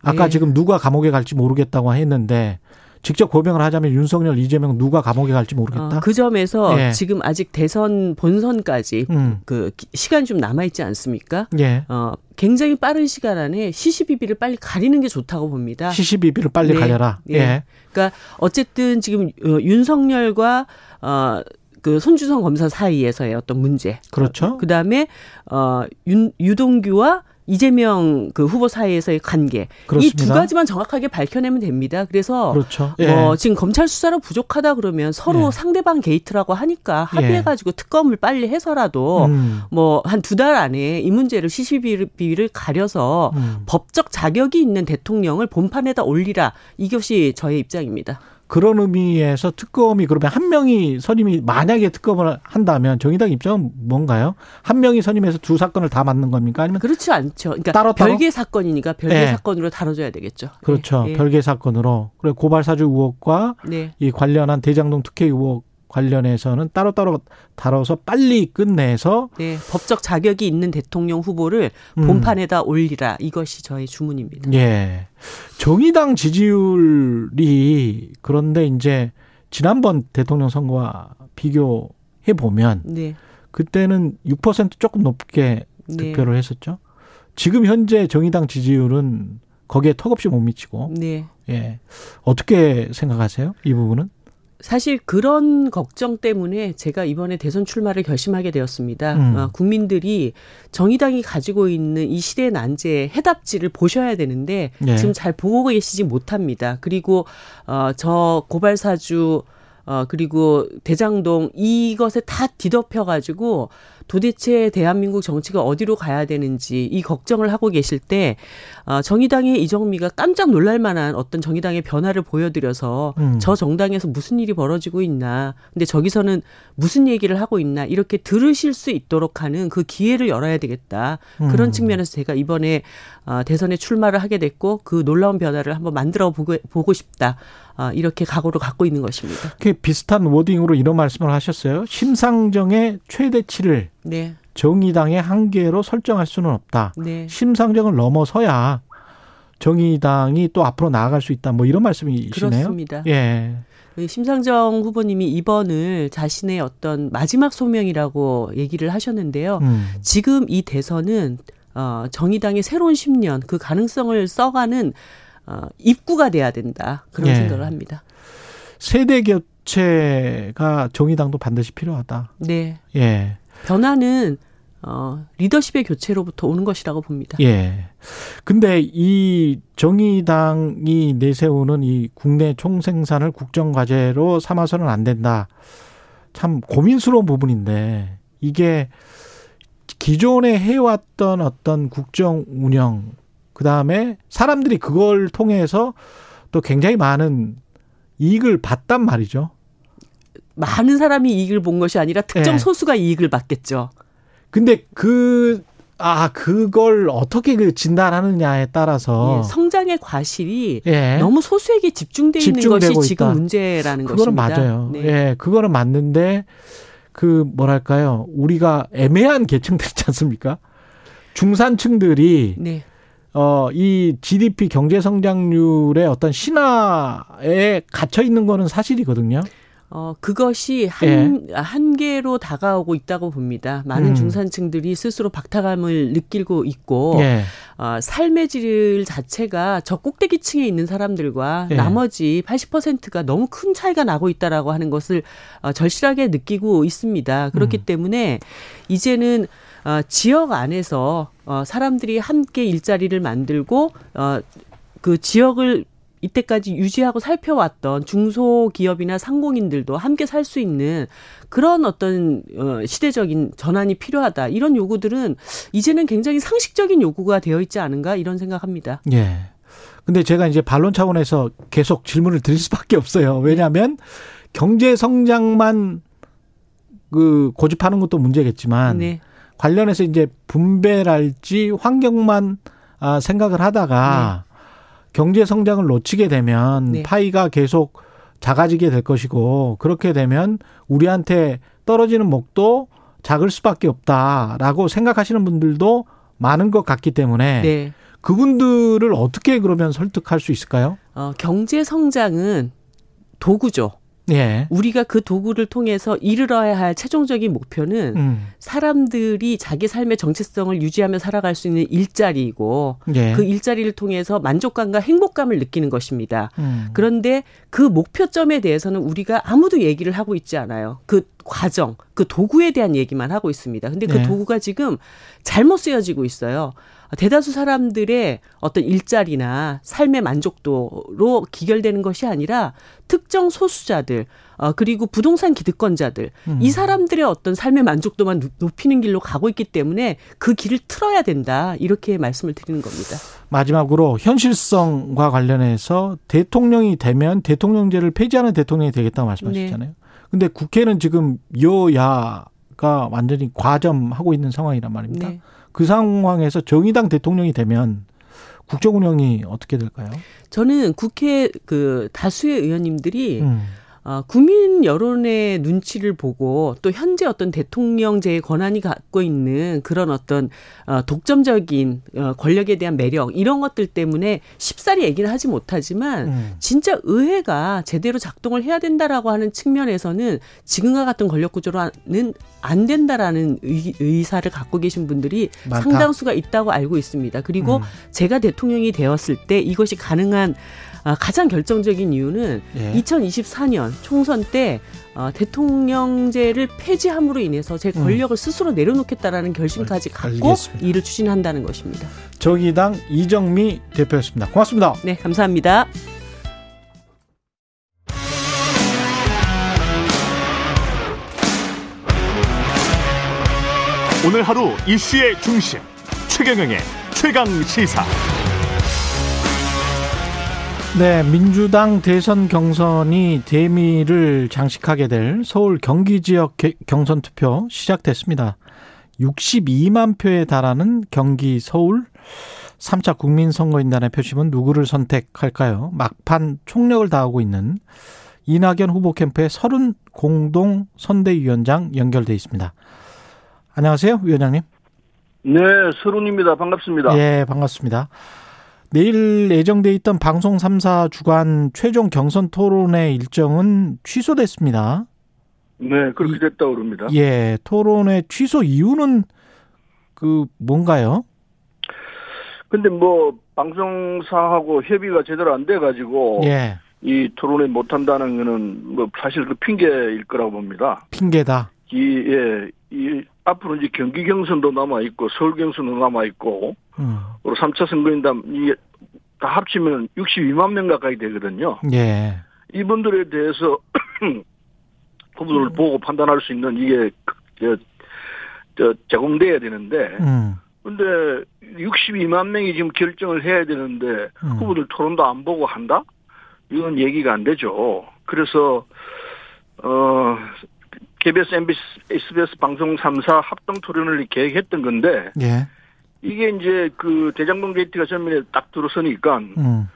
아까 네. 지금 누가 감옥에 갈지 모르겠다고 했는데 직접 고명을 하자면 윤석열, 이재명 누가 감옥에 갈지 모르겠다. 어, 그 점에서 예. 지금 아직 대선 본선까지 음. 그 기- 시간이 좀 남아 있지 않습니까? 예. 어, 굉장히 빠른 시간 안에 시시비비를 빨리 가리는 게 좋다고 봅니다. 시시비비를 빨리 네. 가려라. 예. 예. 그러니까 어쨌든 지금 어, 윤석열과 어, 그 손주성 검사 사이에서의 어떤 문제. 그렇죠. 그 다음에 어, 윤, 유동규와 이재명 그 후보 사이에서의 관계. 이. 두 가지만 정확하게 밝혀내면 됩니다. 그래서 그렇죠. 예. 뭐 지금 검찰 수사로 부족하다 그러면 서로 예. 상대방 게이트라고 하니까 합의해가지고 특검을 빨리 해서라도 음. 뭐한 두 달 안에 이 문제를 시시비비를 가려서 음. 법적 자격이 있는 대통령을 본판에다 올리라 이것이 저의 입장입니다. 그런 의미에서 특검이 그러면 한 명이 선임이 만약에 특검을 한다면 정의당 입장은 뭔가요? 한 명이 선임해서 두 사건을 다 맡는 겁니까? 아니면 그렇지 않죠. 그러니까 따로? 별개 사건이니까 별개 예. 사건으로 다뤄줘야 되겠죠. 그렇죠. 예, 예. 별개 사건으로 그래 고발 사주 의혹과 네. 이 관련한 대장동 특혜 의혹 관련해서는 따로따로 다뤄서 빨리 끝내서 네, 법적 자격이 있는 대통령 후보를 음. 본판에다 올리라 이것이 저의 주문입니다. 예. 정의당 지지율이 그런데 이제 지난번 대통령 선거와 비교해 보면 네, 그때는 6% 조금 높게 네, 득표를 했었죠. 지금 현재 정의당 지지율은 거기에 턱없이 못 미치고 네. 예. 어떻게 생각하세요? 이 부분은? 사실 그런 걱정 때문에 제가 이번에 대선 출마를 결심하게 되었습니다. 음. 어, 국민들이 정의당이 가지고 있는 이 시대의 난제의 해답지를 보셔야 되는데 예. 지금 잘 보고 계시지 못합니다. 그리고 어, 저 고발사주 어, 그리고 대장동 이것에 다 뒤덮여 가지고 도대체 대한민국 정치가 어디로 가야 되는지 이 걱정을 하고 계실 때 어, 정의당의 이정미가 깜짝 놀랄 만한 어떤 정의당의 변화를 보여드려서 음. 저 정당에서 무슨 일이 벌어지고 있나 근데 저기서는 무슨 얘기를 하고 있나 이렇게 들으실 수 있도록 하는 그 기회를 열어야 되겠다 그런 음. 측면에서 제가 이번에 어, 대선에 출마를 하게 됐고 그 놀라운 변화를 한번 만들어 보고, 싶다 어, 이렇게 각오를 갖고 있는 것입니다. 그 비슷한 워딩으로 이런 말씀을 하셨어요. 심상정의 최대치를 네, 정의당의 한계로 설정할 수는 없다. 네. 심상정을 넘어서야 정의당이 또 앞으로 나아갈 수 있다. 뭐 이런 말씀이시네요. 그렇습니다. 예. 그 심상정 후보님이 이번을 자신의 어떤 마지막 소명이라고 얘기를 하셨는데요. 음. 지금 이 대선은 어, 정의당의 새로운 10년 그 가능성을 써가는 어, 입구가 돼야 된다 그런 예. 생각을 합니다. 세대 교체가 정의당도 반드시 필요하다. 네, 예. 변화는 어, 리더십의 교체로부터 오는 것이라고 봅니다. 예. 근데 이 정의당이 내세우는 이 국내 총생산을 국정과제로 삼아서는 안 된다. 참 고민스러운 부분인데 이게 기존에 해왔던 어떤 국정 운영, 그 다음에 사람들이 그걸 통해서 또 굉장히 많은 이익을 봤단 말이죠. 많은 사람이 이익을 본 것이 아니라 특정 예. 소수가 이익을 받겠죠. 근데 그, 아, 그걸 어떻게 그 진단하느냐에 따라서. 예, 성장의 과실이 예. 너무 소수에게 집중돼 있는 것이 지금 있다. 문제라는 그거는 것입니다. 맞아요. 네. 예, 그거는 맞는데 그 뭐랄까요? 우리가 애매한 계층들 있지 않습니까? 중산층들이 네. 어 이 GDP 경제 성장률의 어떤 신화에 갇혀 있는 거는 사실이거든요. 어, 그것이 한, 한계로 다가오고 있다고 봅니다. 많은 예. 음. 중산층들이 스스로 박탈감을 느끼고 있고, 예. 어, 삶의 질 자체가 저 꼭대기층에 있는 사람들과 예. 나머지 80%가 너무 큰 차이가 나고 있다라고 하는 것을 어, 절실하게 느끼고 있습니다. 그렇기 음. 때문에 이제는 어, 지역 안에서 어, 사람들이 함께 일자리를 만들고 어, 그 지역을 이때까지 유지하고 살펴왔던 중소기업이나 상공인들도 함께 살 수 있는 그런 어떤 어, 시대적인 전환이 필요하다. 이런 요구들은 이제는 굉장히 상식적인 요구가 되어 있지 않은가 이런 생각합니다. 예. 근데 제가 이제 반론 차원에서 계속 질문을 드릴 수밖에 없어요. 왜냐하면 경제 성장만 그 고집하는 것도 문제겠지만 네. 관련해서 이제 분배랄지 환경만 아, 생각을 하다가 경제 성장을 놓치게 되면 네. 파이가 계속 작아지게 될 것이고 그렇게 되면 우리한테 떨어지는 목도 작을 수밖에 없다라고 생각하시는 분들도 많은 것 같기 때문에 네. 그분들을 어떻게 그러면 설득할 수 있을까요? 어, 경제 성장은 도구죠. 예. 우리가 그 도구를 통해서 이르러야 할 최종적인 목표는 음. 사람들이 자기 삶의 정체성을 유지하며 살아갈 수 있는 일자리이고 예. 그 일자리를 통해서 만족감과 행복감을 느끼는 것입니다. 음. 그런데 그 목표점에 대해서는 우리가 아무도 얘기를 하고 있지 않아요. 그 과정, 그 도구에 대한 얘기만 하고 있습니다. 근데 그 네. 도구가 지금 잘못 쓰여지고 있어요. 대다수 사람들의 어떤 일자리나 삶의 만족도로 기결되는 것이 아니라 특정 소수자들, 어, 그리고 부동산 기득권자들, 음. 이 사람들의 어떤 삶의 만족도만 누- 높이는 길로 가고 있기 때문에 그 길을 틀어야 된다. 이렇게 말씀을 드리는 겁니다. 마지막으로 현실성과 관련해서 대통령이 되면 대통령제를 폐지하는 대통령이 되겠다고 말씀하셨잖아요. 근데 국회는 지금 여야가 완전히 과점하고 있는 상황이란 말입니다. 네. 그 상황에서 정의당 대통령이 되면 국정 운영이 어떻게 될까요? 저는 국회 그 다수의 의원님들이 음. 어, 국민 여론의 눈치를 보고 또 현재 어떤 대통령제의 권한이 갖고 있는 그런 어떤 어, 독점적인 어, 권력에 대한 매력 이런 것들 때문에 쉽사리 얘기는 하지 못하지만 음. 진짜 의회가 제대로 작동을 해야 된다라고 하는 측면에서는 지금과 같은 권력 구조로는 안 된다라는 의, 의사를 갖고 계신 분들이 많다. 상당수가 있다고 알고 있습니다. 그리고 음. 제가 대통령이 되었을 때 이것이 가능한 아, 가장 결정적인 이유는 예. 2024년 총선 때 어, 대통령제를 폐지함으로 인해서 제 권력을 스스로 내려놓겠다라는 결심까지 갖고 음. 알겠습니다. 이를 추진한다는 것입니다. 정의당 이정미 대표였습니다. 고맙습니다. 네, 감사합니다. 오늘 하루 이슈의 중심 최경영의 최강 시사. 네, 민주당 대선 경선이 대미를 장식하게 될 서울 경기 지역 개- 경선 투표 시작됐습니다. 62만 표에 달하는 경기 서울 3차 국민선거인단의 표심은 누구를 선택할까요? 막판 총력을 다하고 있는 이낙연 후보 캠프의 서른 공동 선대위원장 연결돼 있습니다. 안녕하세요, 위원장님. 네, 서른입니다. 반갑습니다. 예, 반갑습니다. 내일 예정돼 있던 방송 3사 주간 최종 경선 토론회 일정은 취소됐습니다. 네, 그렇게 됐다고 그럽니다. 예, 토론회 취소 이유는 그 뭔가요? 근데 뭐 방송사하고 협의가 제대로 안 돼 가지고 예, 이 토론회 못 한다는 거는 뭐 사실 그 핑계일 거라고 봅니다. 핑계다. 이 예, 이 앞으로 이제 경기 경선도 남아 있고 서울 경선도 남아 있고 음, 그리고 3차 선거인단 이게 다 합치면 62만 명 가까이 되거든요. 예, 이분들에 대해서 후보들을 보고 판단할 수 있는 이게 저, 저 제공돼야 되는데 음, 근데 62만 명이 지금 결정을 해야 되는데 음. 후보들 토론도 안 보고 한다? 이건 얘기가 안 되죠. 그래서 어 KBS, MBC, SBS 방송 3사 합동 토론을 계획했던 건데 예, 이게 이제 그 대장동 게이트가 전면에 딱 들어서니까 음,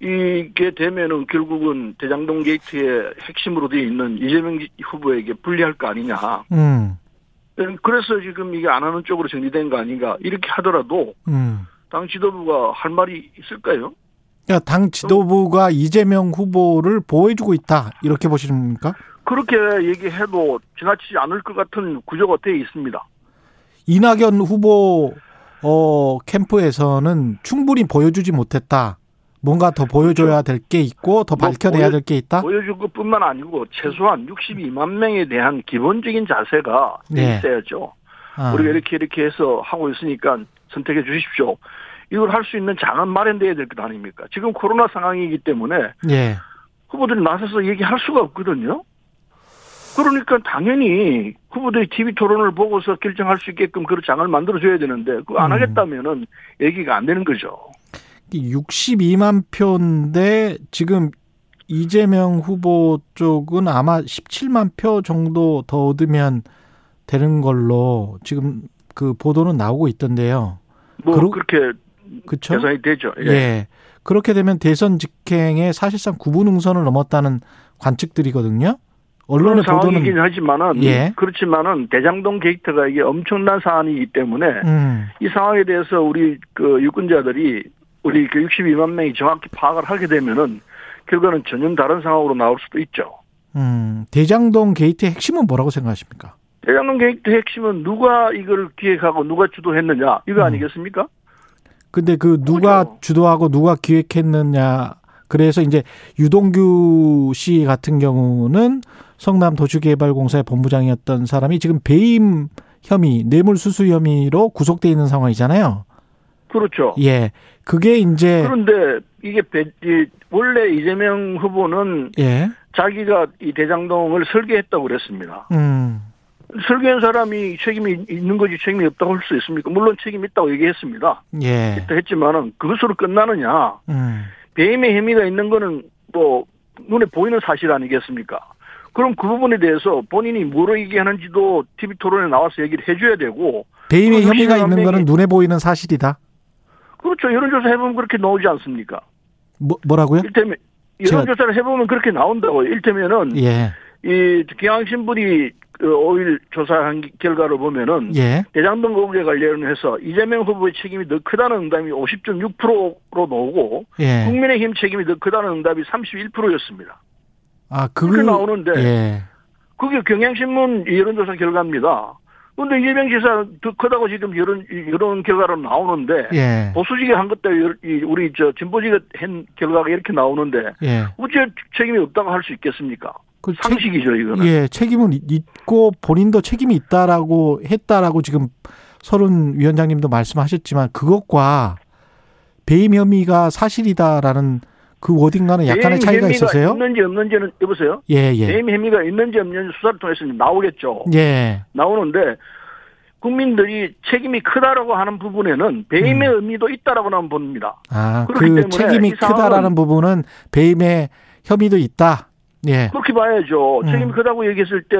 이게 되면은 결국은 대장동 게이트의 핵심으로 되어 있는 이재명 후보에게 불리할 거 아니냐. 음, 그래서 지금 이게 안 하는 쪽으로 정리된 거 아닌가. 이렇게 하더라도 음. 당 지도부가 할 말이 있을까요? 그러니까 당 지도부가 이재명 후보를 보호해주고 있다 이렇게 보시는겁니까? 그렇게 얘기해도 지나치지 않을 것 같은 구조가 되어 있습니다. 이낙연 후보 어 캠프에서는 충분히 보여주지 못했다. 뭔가 더 보여줘야 될 게 있고 더뭐 밝혀내야 될 게 있다. 보여줄 것뿐만 아니고 최소한 62만 명에 대한 기본적인 자세가 네. 있어야죠. 아, 우리가 이렇게 이렇게 해서 하고 있으니까 선택해 주십시오. 이걸 할 수 있는 장은 마련돼야 될 것 아닙니까? 지금 코로나 상황이기 때문에 예, 후보들이 나서서 얘기할 수가 없거든요. 그러니까 당연히 후보들이 TV 토론을 보고서 결정할 수 있게끔 그런 장을 만들어줘야 되는데 그거 안 음. 하겠다면은 얘기가 안 되는 거죠. 62만 표인데 지금 이재명 후보 쪽은 아마 17만 표 정도 더 얻으면 되는 걸로 지금 그 보도는 나오고 있던데요. 뭐 그러- 그렇게 그렇죠? 계산이 되죠. 예. 예. 그렇게 되면 대선 직행에 사실상 구분응선을 넘었다는 관측들이거든요. 언론의 상황이긴 보도는 하지만은 예. 그렇지만은 대장동 게이트가 이게 엄청난 사안이기 때문에 음, 이 상황에 대해서 우리 그 유권자들이 우리 그 62만 명이 정확히 파악을 하게 되면은 결과는 전혀 다른 상황으로 나올 수도 있죠. 음, 대장동 게이트의 핵심은 뭐라고 생각하십니까? 대장동 게이트 핵심은 누가 이걸 기획하고 누가 주도했느냐 이거 음. 아니겠습니까? 근데 그 누가 그거죠. 주도하고 누가 기획했느냐. 그래서 이제 유동규 씨 같은 경우는 성남 도시개발공사의 본부장이었던 사람이 지금 배임 혐의, 뇌물수수 혐의로 구속돼 있는 상황이잖아요. 그렇죠. 예. 그게 이제 그런데 이게 배- 이 원래 이재명 후보는 예. 자기가 이 대장동을 설계했다고 그랬습니다. 음. 설계한 사람이 책임이 있는 거지 책임이 없다고 할 수 있습니까? 물론 책임 있다고 얘기했습니다. 예. 했지만은 그것으로 끝나느냐? 음. 배임의 혐의가 있는 거는 뭐 눈에 보이는 사실 아니겠습니까? 그럼 그 부분에 대해서 본인이 뭐로 얘기하는지도 TV 토론에 나와서 얘기를 해줘야 되고 배임의 그 혐의가 60만 있는 거는 눈에 보이는 사실이다. 그렇죠. 여론조사 해보면 그렇게 나오지 않습니까? 뭐, 뭐라고요? 일테면 제가- 여론조사를 해보면 그렇게 나온다고. 일테면은 예. 이 경향신문이 그 5일 조사한 결과를 보면은 예. 대장동 거국에 관련해서 이재명 후보의 책임이 더 크다는 응답이 50.6%로 나오고 예. 국민의힘 책임이 더 크다는 응답이 31%였습니다. 아, 그 그렇게 나오는데 예. 그게 경향신문 여론조사 결과입니다. 그런데 이재명 지사 더 크다고 지금 여론 여론 결과로 나오는데 예. 보수지가 한 것도 이- 우리 저 진보지가 한 결과가 이렇게 나오는데 예. 어째 책임이 없다고 할 수 있겠습니까? 그 책- 상식이죠 이거는. 예, 책임은 있고 본인도 책임이 있다라고 했다라고 지금 서른 위원장님도 말씀하셨지만 그것과 배임 혐의가 사실이다라는 그 워딩과는 약간의 차이가 있어서요. 있는지 없는지는 여보세요. 예, 예. 배임 혐의가 있는지 없는지 수사를 통해서 나오겠죠. 예. 나오는데 국민들이 책임이 크다라고 하는 부분에는 배임의 의미도 있다라고 나는 봅니다. 아, 그 책임이 크다라는 부분은 배임의 혐의도 있다. 예. 그렇게 봐야죠. 음. 책임이 크다고 얘기했을 때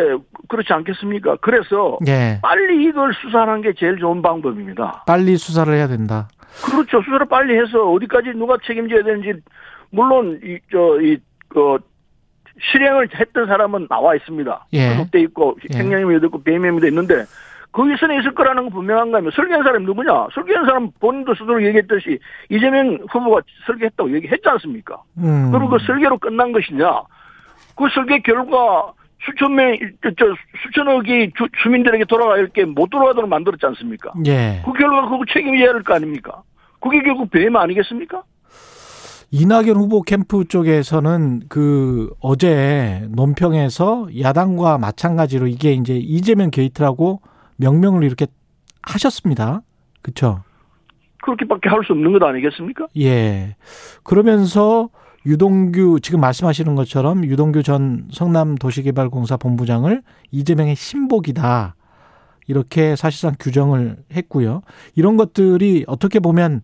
그렇지 않겠습니까? 그래서 예. 빨리 이걸 수사하는 게 제일 좋은 방법입니다. 빨리 수사를 해야 된다. 그렇죠. 수사를 빨리 해서 어디까지 누가 책임져야 되는지 물론 이 저이그 실행을 했던 사람은 나와 있습니다. 예. 소속돼 있고 예. 행령임에도 있고 배임임에도 있는데 그 위선에 있을 거라는 건 분명한가 하면 설계한 사람이 누구냐? 설계한 사람 본인도 스스로 얘기했듯이 이재명 후보가 설계했다고 얘기했지 않습니까? 음. 그리고 그 설계로 끝난 것이냐? 그 설계 결과 수천 명, 저, 저 수천억이 주, 주민들에게 돌아갈 게 못 돌아가도록 만들었지 않습니까? 예. 그 결과 그거 책임져야 할 거 아닙니까? 그게 결국 배임 아니겠습니까? 이낙연 후보 캠프 쪽에서는 그 어제 논평에서 야당과 마찬가지로 이게 이제 이재명 게이트라고 명명을 이렇게 하셨습니다. 그렇죠? 그렇게밖에 할 수 없는 것 아니겠습니까? 예. 그러면서 유동규 지금 말씀하시는 것처럼 유동규 전 성남도시개발공사 본부장을 이재명의 신복이다. 이렇게 사실상 규정을 했고요. 이런 것들이 어떻게 보면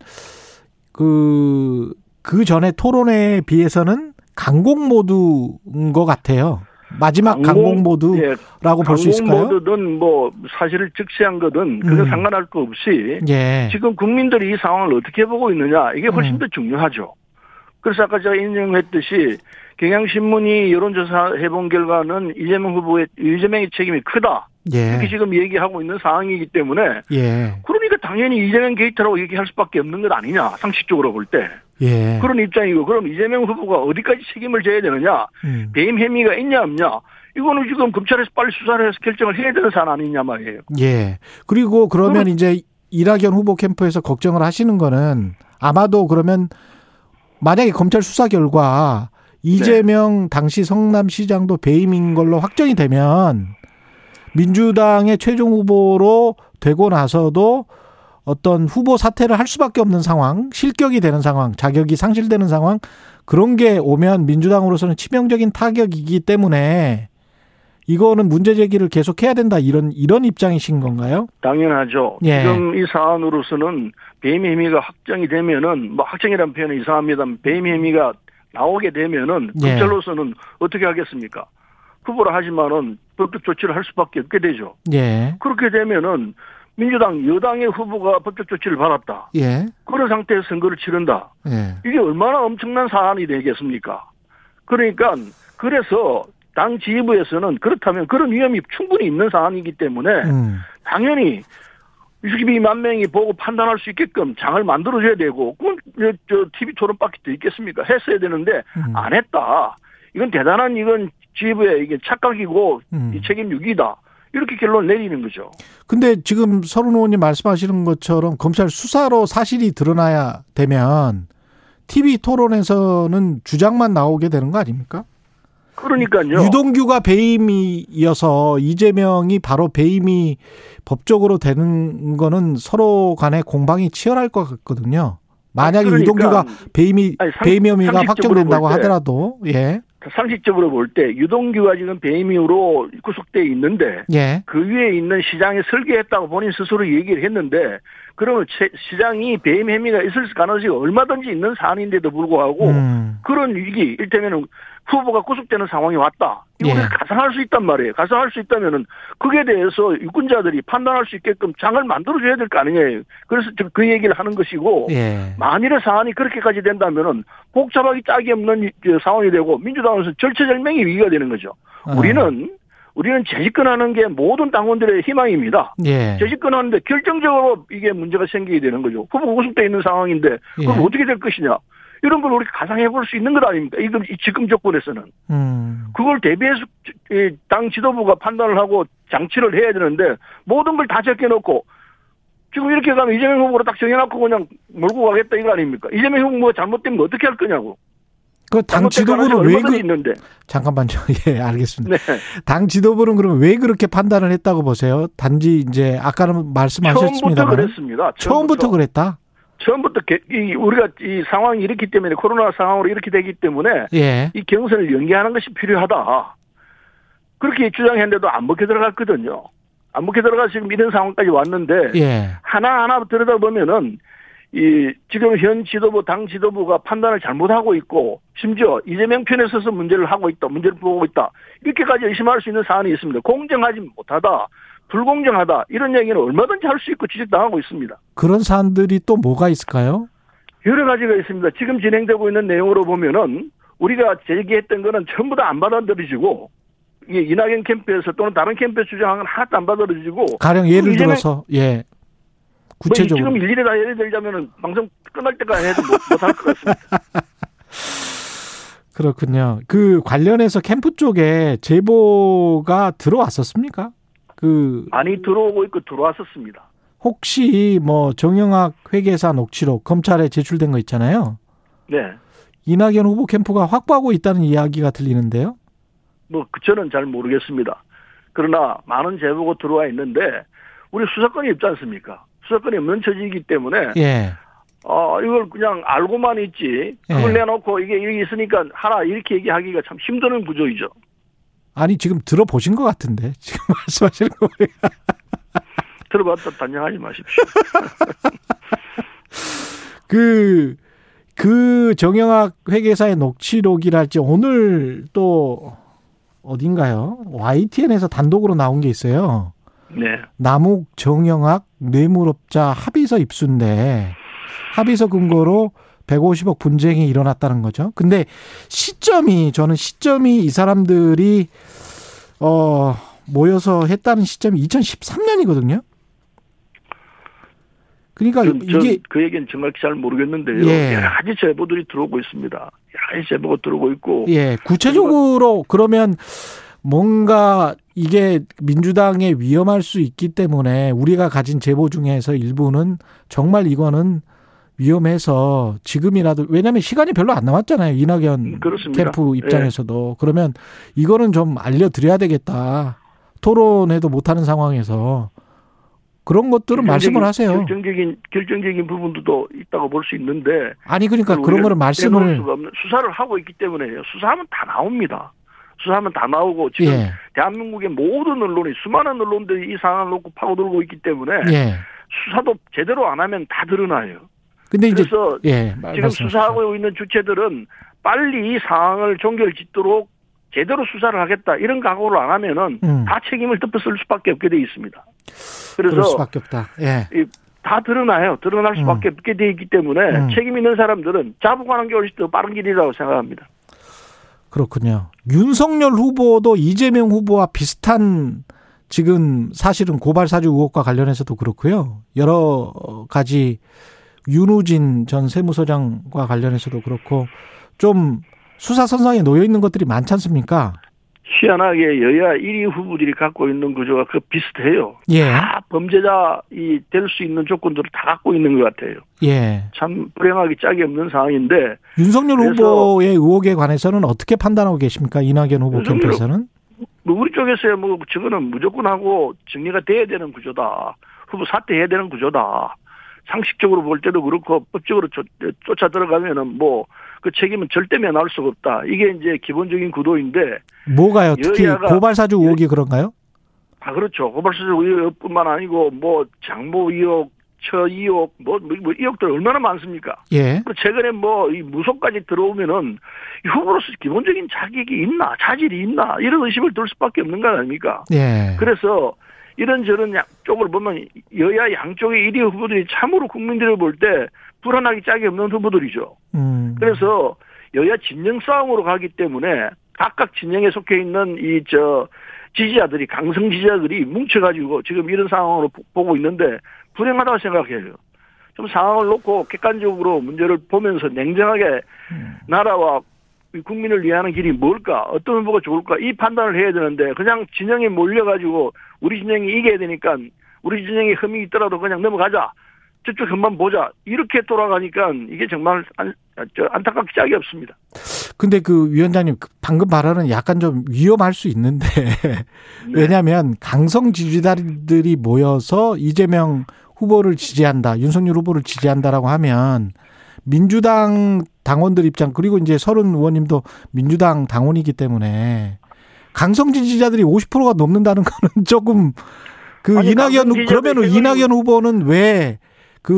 그, 그 전에 토론회에 비해서는 강공 모드인 것 같아요. 마지막 강공 모드라고 예, 볼수 있을까요? 모드든 뭐 사실을 즉시한 거든 그거 음. 상관할 거 없이 예. 지금 국민들이 이 상황을 어떻게 보고 있느냐 이게 훨씬 음. 더 중요하죠. 그래서 아까 제가 인정했듯이 경향신문이 여론조사 해본 결과는 이재명 후보의 이재명의 책임이 크다 이렇게 예. 지금 얘기하고 있는 상황이기 때문에 예. 그러니까 당연히 이재명 게이트라고 얘기할 수밖에 없는 것 아니냐 상식적으로 볼 때 예. 그런 입장이고 그럼 이재명 후보가 어디까지 책임을 져야 되느냐 음. 배임 혐의가 있냐 없냐 이거는 지금 검찰에서 빨리 수사를 해서 결정을 해야 되는 사안 아니냐 말이에요. 예. 그리고 그러면 이제 이낙연 후보 캠프에서 걱정을 하시는 거는 아마도 그러면 만약에 검찰 수사 결과 이재명 당시 성남시장도 배임인 걸로 확정이 되면 민주당의 최종 후보로 되고 나서도 어떤 후보 사퇴를 할 수밖에 없는 상황, 실격이 되는 상황, 자격이 상실되는 상황, 그런 게 오면 민주당으로서는 치명적인 타격이기 때문에 이거는 문제 제기를 계속 해야 된다 이런 이런 입장이신 건가요? 당연하죠. 예. 지금 이 사안으로서는 배임 혐의가 확정이 되면은 뭐 확정이라는 표현은 이상합니다. 배임 혐의가 나오게 되면은 예. 검찰로서는 어떻게 하겠습니까? 후보라 하지만은 법적 조치를 할 수밖에 없게 되죠. 예. 그렇게 되면은 민주당 여당의 후보가 법적 조치를 받았다. 예. 그런 상태에서 선거를 치른다. 예. 이게 얼마나 엄청난 사안이 되겠습니까? 그러니까 그래서 당 지휘부에서는 그렇다면 그런 위험이 충분히 있는 사안이기 때문에 음. 당연히 62만 명이 보고 판단할 수 있게끔 장을 만들어줘야 되고 그건 저, 저 TV 토론밖에 더 있겠습니까? 했어야 되는데 음. 안 했다. 이건 대단한 이건 지휘부의 이게 착각이고 음. 이 책임 유기다. 이렇게 결론 내리는 거죠. 근데 지금 서른 의원님 말씀하시는 것처럼 검찰 수사로 사실이 드러나야 되면 TV 토론에서는 주장만 나오게 되는 거 아닙니까? 그러니까요. 유동규가 배임이어서 이재명이 바로 배임이 법적으로 되는 거는 서로 간에 공방이 치열할 것 같거든요. 만약에 그러니까 유동규가 배임이 아니, 상- 배임 혐의가 확정된다고 볼 때. 하더라도 예. 상식적으로 볼 때 유동규가 지금 배임으로 구속돼 있는데 예. 그 위에 있는 시장이 설계했다고 본인 스스로 얘기를 했는데 그러면 채- 시장이 배임 혐의가 있을 가능성이 얼마든지 있는 사안인데도 불구하고 음. 그런 위기 일테면은 후보가 구속되는 상황이 왔다. 이거를 예. 가상할 수 있단 말이에요. 가상할 수 있다면은 그게 대해서 유권자들이 판단할 수 있게끔 장을 만들어줘야 될 거 아니냐요. 그래서 그 얘기를 하는 것이고 예. 만일의 사안이 그렇게까지 된다면은 복잡하기 짝이 없는 상황이 되고 민주당에서 절체절명의 위기가 되는 거죠. 어. 우리는 우리는 재집권하는 게 모든 당원들의 희망입니다. 예. 재집권하는데 결정적으로 이게 문제가 생기게 되는 거죠. 후보 구속돼 있는 상황인데 그럼 예. 어떻게 될 것이냐? 이런 걸 우리 가상해 볼 수 있는 것 아닙니까? 이금 이 지금 조건에서는 음. 그걸 대비해서 이당 지도부가 판단을 하고 장치를 해야 되는데 모든 걸다 제껴놓고 지금 이렇게 가면 이재명 후보로 딱 정해놓고 그냥 몰고 가겠다 이거 아닙니까? 이재명 후보가 잘못되면 어떻게 할 거냐고. 그당 잘못될 지도부는 왜 그, 있는데. 잠깐만요. 예, 알겠습니다. 네. 당 지도부는 그러면 왜 그렇게 판단을 했다고 보세요? 단지 이제 아까는 처음부터 말씀하셨습니다만 그랬습니다. 처음부터 그랬다. 처음부터 개- 이 우리가 이 상황이 이렇기 때문에 코로나 상황으로 이렇게 되기 때문에 예. 이 경선을 연기하는 것이 필요하다. 그렇게 주장했는데도 안 먹혀 들어갔거든요. 안 먹게 들어가 지금 이런 상황까지 왔는데 예. 하나 하나 들여다보면은 이 지금 현 지도부 당 지도부가 판단을 잘못하고 있고 심지어 이재명 편에 서서 문제를 하고 있다 문제를 보고 있다 이렇게까지 의심할 수 있는 사안이 있습니다 공정하지 못하다 불공정하다 이런 얘기는 얼마든지 할 수 있고 지적당하고 있습니다 그런 사안들이 또 뭐가 있을까요? 여러 가지가 있습니다 지금 진행되고 있는 내용으로 보면은 우리가 제기했던 거는 전부 다 안 받아들여지고 이낙연 캠프에서 또는 다른 캠프에서 주장한 건 하나도 안 받아들여지고 가령 예를 들어서 예. 뭐 구체적으로 지금 일일이 다 예를 들자면은 방송 끝날 때까지 해도 못, 못할 것 같습니다. 그렇군요. 그 관련해서 캠프 쪽에 제보가 들어왔었습니까? 그 많이 들어오고 있고 들어왔었습니다. 혹시 뭐 정영학 회계사 녹취록 검찰에 제출된 거 있잖아요. 네. 이낙연 후보 캠프가 확보하고 있다는 이야기가 들리는데요. 뭐, 그 저는 잘 모르겠습니다. 그러나 많은 제보가 들어와 있는데, 우리 수사권이 없지 않습니까? 수사권이 없는 처지이기 때문에, 예. 어, 이걸 그냥 알고만 있지, 그걸 예. 내놓고 이게 이게 있으니까 하라, 이렇게 얘기하기가 참 힘드는 구조이죠. 아니 지금 들어보신 것 같은데 지금 말씀하시는 거 보니까 들어봤다 단정하지 마십시오. 그, 그 정영학 회계사의 녹취록이랄지 오늘 또 어딘가요? YTN에서 단독으로 나온 게 있어요. 네. 남욱 정영학 뇌물업자 합의서 입수인데 합의서 근거로 150억 분쟁이 일어났다는 거죠. 근데 시점이 저는 시점이 이 사람들이 어 모여서 했다는 시점이 2013년이거든요. 그러니까 그, 이게 그 얘기는 정말 잘 모르겠는데요. 예. 여러 가지 제보들이 들어오고 있습니다. 여러 가지 제보가 들어오고 있고. 예, 구체적으로 그러면 뭔가 이게 민주당에 위험할 수 있기 때문에 우리가 가진 제보 중에서 일부는 정말 이거는 위험해서 지금이라도 왜냐하면 시간이 별로 안 남았잖아요 이낙연 음, 그렇습니다. 캠프 입장에서도 그러면 이거는 좀 알려드려야 되겠다 토론회도 못하는 상황에서 그런 것들은 말씀을 하세요 결정적인 결정적인 부분도 있다고 볼 수 있는데 아니 그러니까 그런 거를 말씀을 수사를 하고 있기 때문에요. 수사하면 다 나옵니다. 수사하면 다 나오고 지금 예, 대한민국의 모든 언론이 수많은 언론들이 이 상황을 놓고 파고들고 있기 때문에 예. 수사도 제대로 안 하면 다 드러나요. 근데 이제 그래서 예, 지금. 수사하고 있는 주체들은 빨리 이 상황을 종결짓도록 제대로 수사를 하겠다 이런 각오를 안 하면은 음. 다 책임을 덮어쓸 수밖에 없게 돼 있습니다. 그래서 수밖에 없다. 예. 다 드러나요. 드러날 수밖에 없게 돼 있기 때문에 음. 책임 있는 사람들은 자복하는 게 훨씬 더 빠른 길이라고 생각합니다. 그렇군요. 윤석열 후보도 이재명 후보와 비슷한 지금 사실은 고발 사주 의혹과 관련해서도 그렇고요. 여러 가지 윤우진 전 세무서장과 관련해서도 그렇고 좀 수사 선상에 놓여 있는 것들이 많지 않습니까? 희한하게 여야 1위 후보들이 갖고 있는 구조가 그 비슷해요. 예. 다 범죄자 될 수 있는 조건들을 다 갖고 있는 것 같아요. 예. 참 불행하기 짝이 없는 상황인데 윤석열 후보의 의혹에 관해서는 어떻게 판단하고 계십니까? 이낙연 후보 캠프에서는? 뭐 우리 쪽에서야 뭐 저거는 무조건 하고 정리가 돼야 되는 구조다. 후보 사퇴해야 되는 구조다. 상식적으로 볼 때도 그렇고 법적으로 쫓, 쫓아 들어가면은 뭐 그 책임은 절대 면할 수가 없다. 이게 이제 기본적인 구도인데 뭐가요? 특히 여야가- 고발 사주 의혹이 그런가요? 아 그렇죠. 고발수수 의혹뿐만 아니고 뭐 장모 의혹, 처 의혹, 뭐, 뭐, 뭐 의혹들 얼마나 많습니까? 예. 그 최근에 뭐 이 무속까지 들어오면은 이 후보로서 기본적인 자격이 있나, 자질이 있나 이런 의심을 들 수밖에 없는 거 아닙니까? 예. 그래서 이런저런 양- 쪽을 보면 여야 양쪽의 1위 후보들이 참으로 국민들을 볼 때 불안하기 짝이 없는 후보들이죠. 음. 그래서 여야 진영 싸움으로 가기 때문에 각각 진영에 속해 있는 이 저 지지자들이 강성 지지자들이 뭉쳐가지고 지금 이런 상황으로 보- 보고 있는데 불행하다고 생각해요. 좀 상황을 놓고 객관적으로 문제를 보면서 냉정하게 나라와 이 국민을 위하는 길이 뭘까 어떤 후보가 좋을까 이 판단을 해야 되는데 그냥 진영에 몰려가지고 우리 진영이 이겨야 되니까 우리 진영에 흠이 있더라도 그냥 넘어가자 저쪽 흠만 보자 이렇게 돌아가니까 이게 정말 안, 저 안타깝게 짝이 없습니다. 근데 그 위원장님 그 방금 발언은 약간 좀 위험할 수 있는데 네. 왜냐하면 강성 지지자들이 모여서 이재명 후보를 지지한다, 윤석열 후보를 지지한다라고 하면 민주당 당원들 입장 그리고 이제 서른 의원님도 민주당 당원이기 때문에 강성 지지자들이 50%가 넘는다는 거는 조금 그 아니, 이낙연 그러면은 이낙연 후보는 왜 그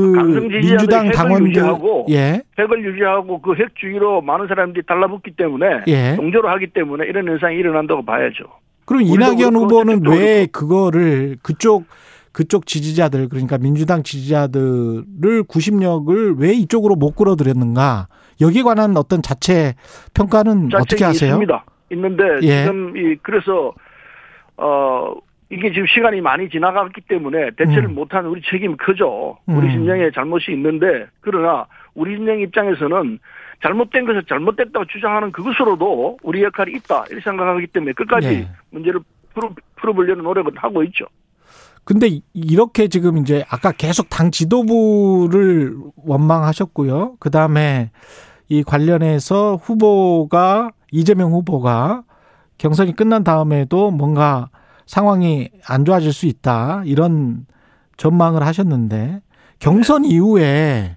민주당 당원들 유지하고 예. 핵을 유지하고 그 핵주의로 많은 사람들이 달라붙기 때문에 예. 동조를 하기 때문에 이런 현상이 일어난다고 봐야죠. 그럼 이낙연 후보는 왜 그거를 그쪽 그쪽 지지자들 그러니까 민주당 지지자들을 구심력을 왜 이쪽으로 못 끌어들였는가 여기에 관한 어떤 자체 평가는 어떻게 자책이 하세요? 있습니다. 있는데 예. 지금 이 그래서 어 이게 지금 시간이 많이 지나갔기 때문에 대처를 음. 못한 우리 책임이 크죠. 우리 음. 진영의 잘못이 있는데 그러나 우리 진영 입장에서는 잘못된 것을 잘못됐다고 주장하는 그것으로도 우리 역할이 있다 이렇게 생각하기 때문에 끝까지 예. 문제를 풀어, 풀어보려는 노력은 하고 있죠. 근데 이- 이렇게 지금 이제 아까 계속 당 지도부를 원망하셨고요. 그 다음에 이 관련해서 후보가 이재명 후보가 경선이 끝난 다음에도 뭔가 상황이 안 좋아질 수 있다 이런 전망을 하셨는데 경선 이후에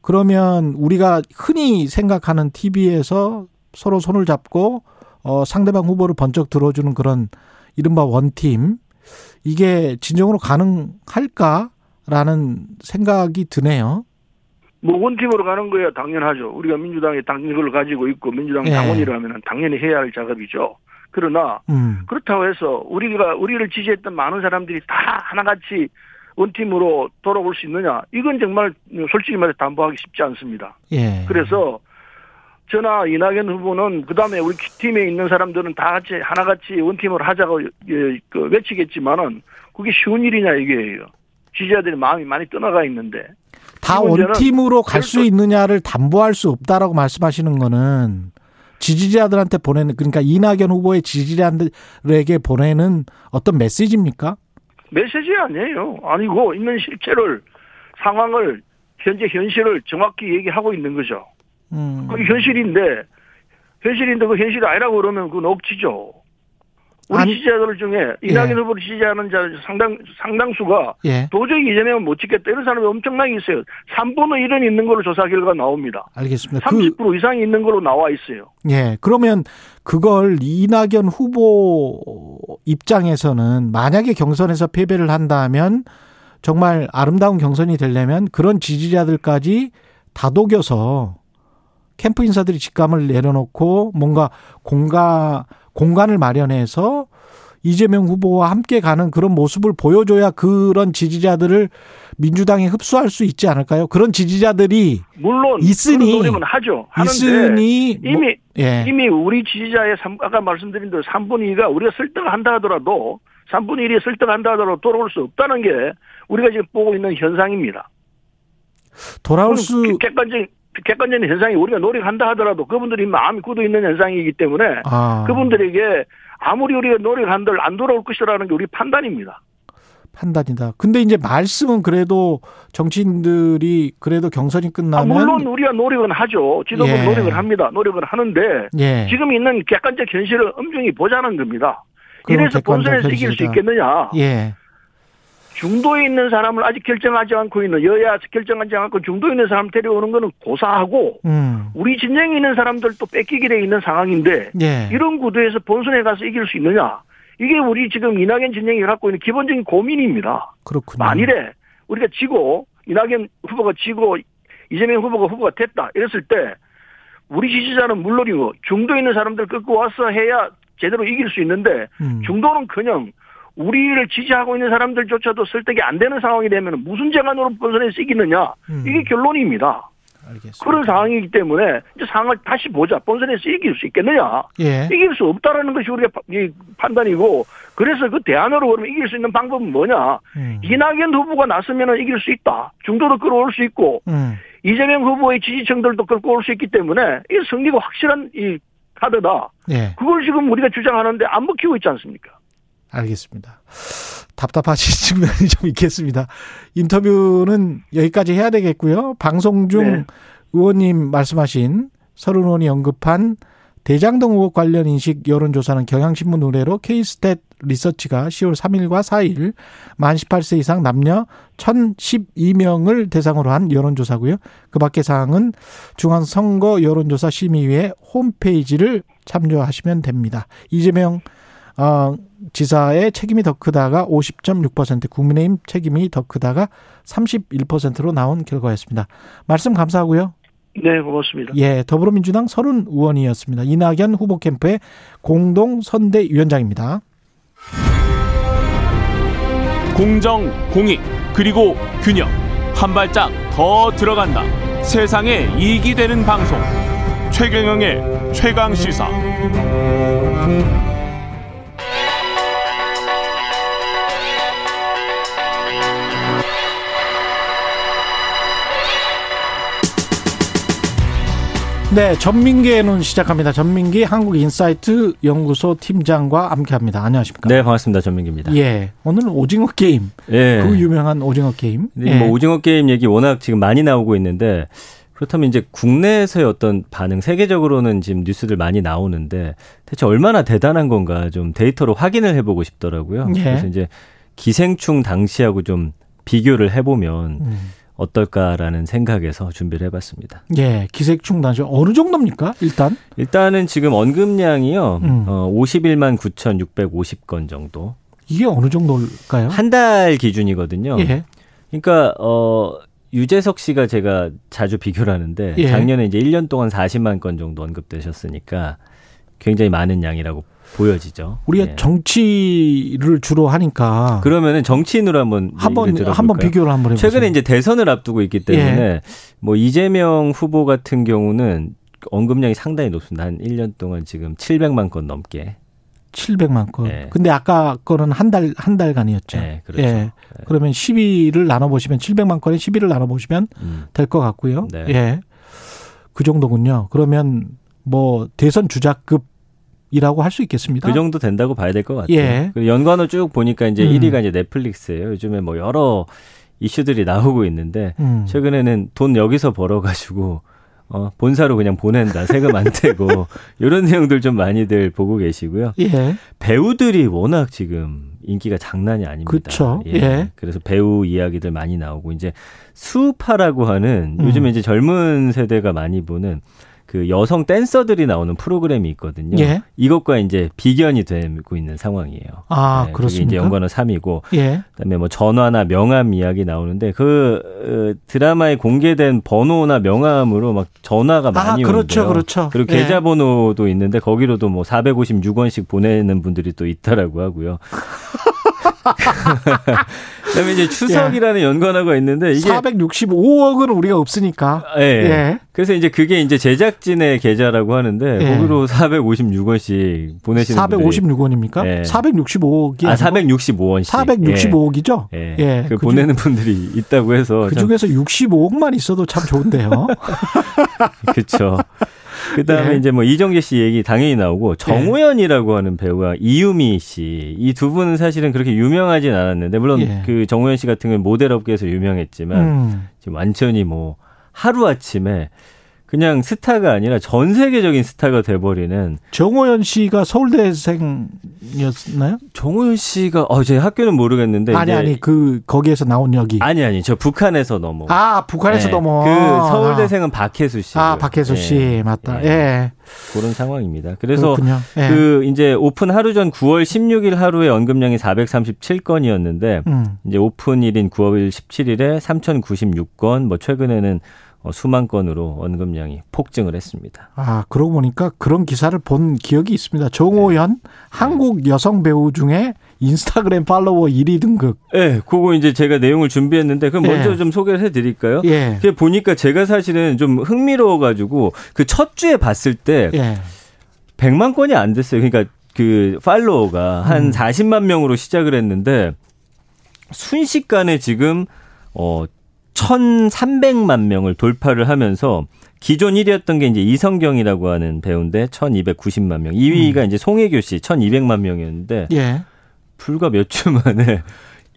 그러면 우리가 흔히 생각하는 TV에서 서로 손을 잡고 어 상대방 후보를 번쩍 들어주는 그런 이른바 원팀 이게 진정으로 가능할까라는 생각이 드네요. 뭐 원팀으로 가는 거야 당연하죠. 우리가 민주당의 당직을 가지고 있고 민주당 예. 당원이라면 당연히 해야 할 작업이죠. 그러나 음. 그렇다고 해서 우리가 우리를 지지했던 많은 사람들이 다 하나같이 원팀으로 돌아올 수 있느냐? 이건 정말 솔직히 말해 담보하기 쉽지 않습니다. 예. 그래서 저나 이낙연 후보는 그 다음에 우리 팀에 있는 사람들은 다 같이 하나같이 원팀을 하자고 예, 그 외치겠지만은 그게 쉬운 일이냐 이게요. 지지자들이 마음이 많이 떠나가 있는데 다 원팀으로 갈 수 있느냐를 담보할 수 없다라고 말씀하시는 거는 지지자들한테 보내는 그러니까 이낙연 후보의 지지자들에게 보내는 어떤 메시지입니까? 메시지 아니에요. 아니고 있는 실체를 상황을 현재 현실을 정확히 얘기하고 있는 거죠. 음. 그게 현실인데 현실인데 그 현실이 아니라고 그러면 그건 억지죠. 우리 아니- 지지자들 중에 이낙연 예. 후보를 지지하는 자 상당 상당수가 예. 도저히 이재명은 못 찍겠다 이런 사람이 엄청나게 있어요. 3분의 1은 있는 걸로 조사 결과 나옵니다. 알겠습니다. 그30% 이상이 있는 걸로 나와 있어요. 예. 그러면 그걸 이낙연 후보 입장에서는 만약에 경선에서 패배를 한다면 정말 아름다운 경선이 되려면 그런 지지자들까지 다독여서 캠프 인사들이 직감을 내려놓고 뭔가 공간 공간을 마련해서 이재명 후보와 함께 가는 그런 모습을 보여줘야 그런 지지자들을 민주당에 흡수할 수 있지 않을까요? 그런 지지자들이 물론 있으니- 노력은 하죠. 있으니 뭐- 이미 예. 이미 우리 지지자의 삼- 아까 말씀드린 대로 3분의 2가 우리가 설득한다 하더라도 3분의 1이 설득한다 하더라도 돌아올 수 없다는 게 우리가 지금 보고 있는 현상입니다. 돌아올 수 객관적인 객관적인 현상이 우리가 노력한다 하더라도 그분들이 마음이 굳어 있는 현상이기 때문에 아, 그분들에게 아무리 우리가 노력한들 안 돌아올 것이라는 게 우리 판단입니다. 판단이다. 근데 이제 말씀은 그래도 정치인들이 그래도 경선이 아, 끝나면 물론 우리가 노력은 하죠. 지도부 예. 노력을 합니다. 노력을 하는데 예. 지금 있는 객관적 현실을 엄중히 보자는 겁니다. 이래서 본선에서 이길 수 현실이다. 있겠느냐? 예. 중도에 있는 사람을 아직 결정하지 않고 있는 여야 결정하지 않고 중도에 있는 사람 데려오는 거는 고사하고 음. 우리 진영에 있는 사람들도 뺏기게 돼 있는 상황인데 예. 이런 구도에서 본선에 가서 이길 수 있느냐? 이게 우리 지금 이낙연 진영이 갖고 있는 기본적인 고민입니다. 그렇군요. 만일에 우리가 지고 이낙연 후보가 지고 이재명 후보가 후보가 됐다 이랬을 때 우리 지지자는 물론이고 중도에 있는 사람들 끌고 와서 해야 제대로 이길 수 있는데 음. 중도는커녕 우리를 지지하고 있는 사람들조차도 설득이 안 되는 상황이 되면 무슨 재간으로 본선에서 이기느냐 음. 이게 결론입니다. 알겠습니다. 그런 상황이기 때문에 이제 상황을 다시 보자. 본선에서 이길 수 있겠느냐? 예. 이길 수 없다라는 것이 이 판단이고 그래서 그 대안으로 그러면 이길 수 있는 방법은 뭐냐? 음. 이낙연 후보가 나서면 이길 수 있다. 중도도 끌어올 수 있고 음. 이재명 후보의 지지층들도 끌고 올 수 있기 때문에 이 승리가 확실한 이 카드다. 예. 그걸 지금 우리가 주장하는데 안 먹히고 있지 않습니까? 알겠습니다. 답답하신 측면이 좀 있겠습니다. 인터뷰는 여기까지 해야 되겠고요. 방송 중 네. 의원님 말씀하신 서른 의원이 언급한 대장동 의혹 관련 인식 여론조사는 경향신문 의뢰로 K스탯 리서치가 10월 3일과 4일 만 18세 이상 남녀 1012명을 대상으로 한 여론조사고요. 그 밖의 사항은 중앙선거 여론조사 심의위의 홈페이지를 참조하시면 됩니다. 이재명 어, 지사의 책임이 더 크다가 50.6%, 국민의힘 책임이 더 크다가 31%로 나온 결과였습니다. 말씀 감사하고요. 네, 고맙습니다. 예, 더불어민주당 서른 의원이었습니다. 이낙연 후보 캠프의 공동 선대위원장입니다. 공정, 공익, 그리고 균형. 한 발짝 더 들어간다. 세상에 이익이 되는 방송. 최경영의 최강 시사. 네, 전민기의 눈 시작합니다. 전민기 한국인사이트 연구소 팀장과 함께합니다. 안녕하십니까? 네, 반갑습니다. 전민기입니다. 예, 오늘은 오징어 게임. 예. 그 유명한 오징어 게임. 네, 예. 뭐 오징어 게임 얘기 워낙 지금 많이 나오고 있는데 그렇다면 이제 국내에서의 어떤 반응, 세계적으로는 지금 뉴스들 많이 나오는데 대체 얼마나 대단한 건가 좀 데이터로 확인을 해보고 싶더라고요. 예. 그래서 이제 기생충 당시하고 좀 비교를 해보면 음. 어떨까라는 생각에서 준비를 해봤습니다. 예, 기생충 당시 어느 정도입니까? 일단 일단은 지금 언급량이요, 음. 어, 51만 9,650건 정도. 이게 어느 정도일까요? 한 달 기준이거든요. 예, 그러니까 어 유재석 씨가 제가 자주 비교를 하는데 예. 작년에 이제 1년 동안 40만 건 정도 언급되셨으니까 굉장히 많은 양이라고 보여지죠. 우리가 예. 정치를 주로 하니까 그러면은 정치인으로 한번 한번 한번? 비교를 한번 해보세요. 최근에 이제 대선을 앞두고 있기 때문에 예. 뭐 이재명 후보 같은 경우는 언급량이 상당히 높습니다. 한 1년 동안 지금 700만 건 넘게. 700만 건. 예. 근데 아까 거는 한 달 한 달간이었죠. 예, 그렇죠. 예. 그러면 12를 나눠 보시면 700만 건에 12를 나눠 보시면 음. 될것 같고요. 네. 예. 그 정도군요. 그러면 뭐 대선 주자급 이라고 할 수 있겠습니다. 그 정도 된다고 봐야 될 것 같아요. 예. 연관어 쭉 보니까 이제 음. 1위가 이제 넷플릭스예요. 요즘에 뭐 여러 이슈들이 나오고 있는데 음. 최근에는 돈 여기서 벌어가지고 어, 본사로 그냥 보낸다. 세금 안 떼고 이런 내용들 좀 많이들 보고 계시고요. 예. 배우들이 워낙 지금 인기가 장난이 아닙니다. 그쵸. 예. 그래서 배우 이야기들 많이 나오고 이제 수파라고 하는 음. 요즘에 이제 젊은 세대가 많이 보는 그 여성 댄서들이 나오는 프로그램이 있거든요. 예. 이것과 이제 비견이 되고 있는 상황이에요. 아, 네, 그렇습니까? 이제 연관어 3이고 예. 그다음에 뭐 전화나 명함 이야기 나오는데 그 어, 드라마에 공개된 번호나 명함으로 막 전화가 많이 아, 그렇죠. 오는데요. 그렇죠. 그리고 예. 계좌번호도 있는데 거기로도 뭐 456원씩 보내는 분들이 또 있다라고 하고요. 그다음에 이제 추석이라는 연관어가 있는데 이게 465억은 우리가 없으니까. 예. 예. 그래서 이제 그게 이제 제작진의 계좌라고 하는데 예. 거기로 456원씩 보내시는 분들이 456원입니까? 예. 465억이 아 465원씩 465억이죠? 예. 예. 그 그 보내는 분들이 있다고 해서 그참 중에서 65억만 있어도 참 좋은데요. 그렇죠. 그다음에 예. 이제 뭐 이정재 씨 얘기 당연히 나오고 정우현이라고 하는 배우와 이유미 씨 이 두 분은 사실은 그렇게 유명하진 않았는데 물론 예. 그 정우현 씨 같은 경우는 모델 업계에서 유명했지만 음. 지금 완전히 뭐 하루 아침에 그냥 스타가 아니라 전 세계적인 스타가 돼버리는 정호연 씨가 서울대생이었나요? 정우현 씨가 어제 학교는 모르겠는데 아니 아니 그 거기에서 나온 역이. 아니 아니 저 북한에서 넘어 아 북한에서 네. 넘어. 그 서울대생은 박혜수 씨아 박혜수 씨 맞다. 예. 그런 상황입니다. 그래서. 예. 그 이제 오픈 하루 전 9월 16일 하루에 언급량이 437건이었는데 음. 이제 오픈일인 9월 17일에 3,096건, 뭐 최근에는 어, 수만 건으로 언급량이 폭증을 했습니다. 아 그러고 보니까 그런 기사를 본 기억이 있습니다. 정호연 네. 한국 여성 배우 중에 인스타그램 팔로워 1위 등급. 예, 그거 이제 제가 내용을 준비했는데 그럼 먼저 예. 좀 소개를 해드릴까요? 예. 그게 보니까 제가 사실은 좀 흥미로워가지고 그 첫 주에 봤을 때 예. 100만 건이 안 됐어요. 그러니까 그 팔로워가 한 음. 40만 명으로 시작을 했는데 순식간에 지금 어 1,300만 명을 돌파를 하면서 기존 1위였던 게 이제 이성경이라고 하는 배우인데 1,290만 명. 2위가 이제 송혜교 씨 1,200만 명이었는데 예. 불과 몇 주 만에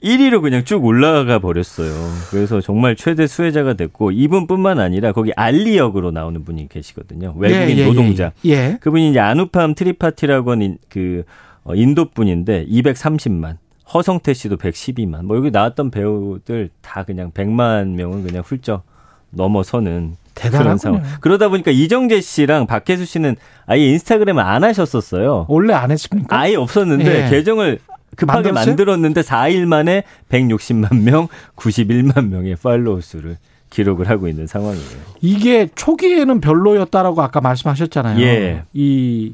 1위로 그냥 쭉 올라가 버렸어요. 그래서 정말 최대 수혜자가 됐고 이분뿐만 아니라 거기 알리 역으로 나오는 분이 계시거든요. 외국인 예, 예, 노동자. 예. 예. 그분이 이제 아누팜 트리파티라고 하는 그 어, 인도 분인데 230만. 허성태 씨도 112만. 뭐 여기 나왔던 배우들 다 그냥 100만 명은 그냥 훌쩍 넘어서는 대단하군요. 상황. 그러다 보니까 이정재 씨랑 박혜수 씨는 아예 인스타그램을 안 하셨었어요. 원래 안 했습니까? 아예 없었는데 예. 계정을 급하게 만들었어요? 만들었는데 4일 만에 160만 명, 91만 명의 팔로우 수를 기록을 하고 있는 상황이에요. 이게 초기에는 별로였다라고 아까 말씀하셨잖아요. 예. 이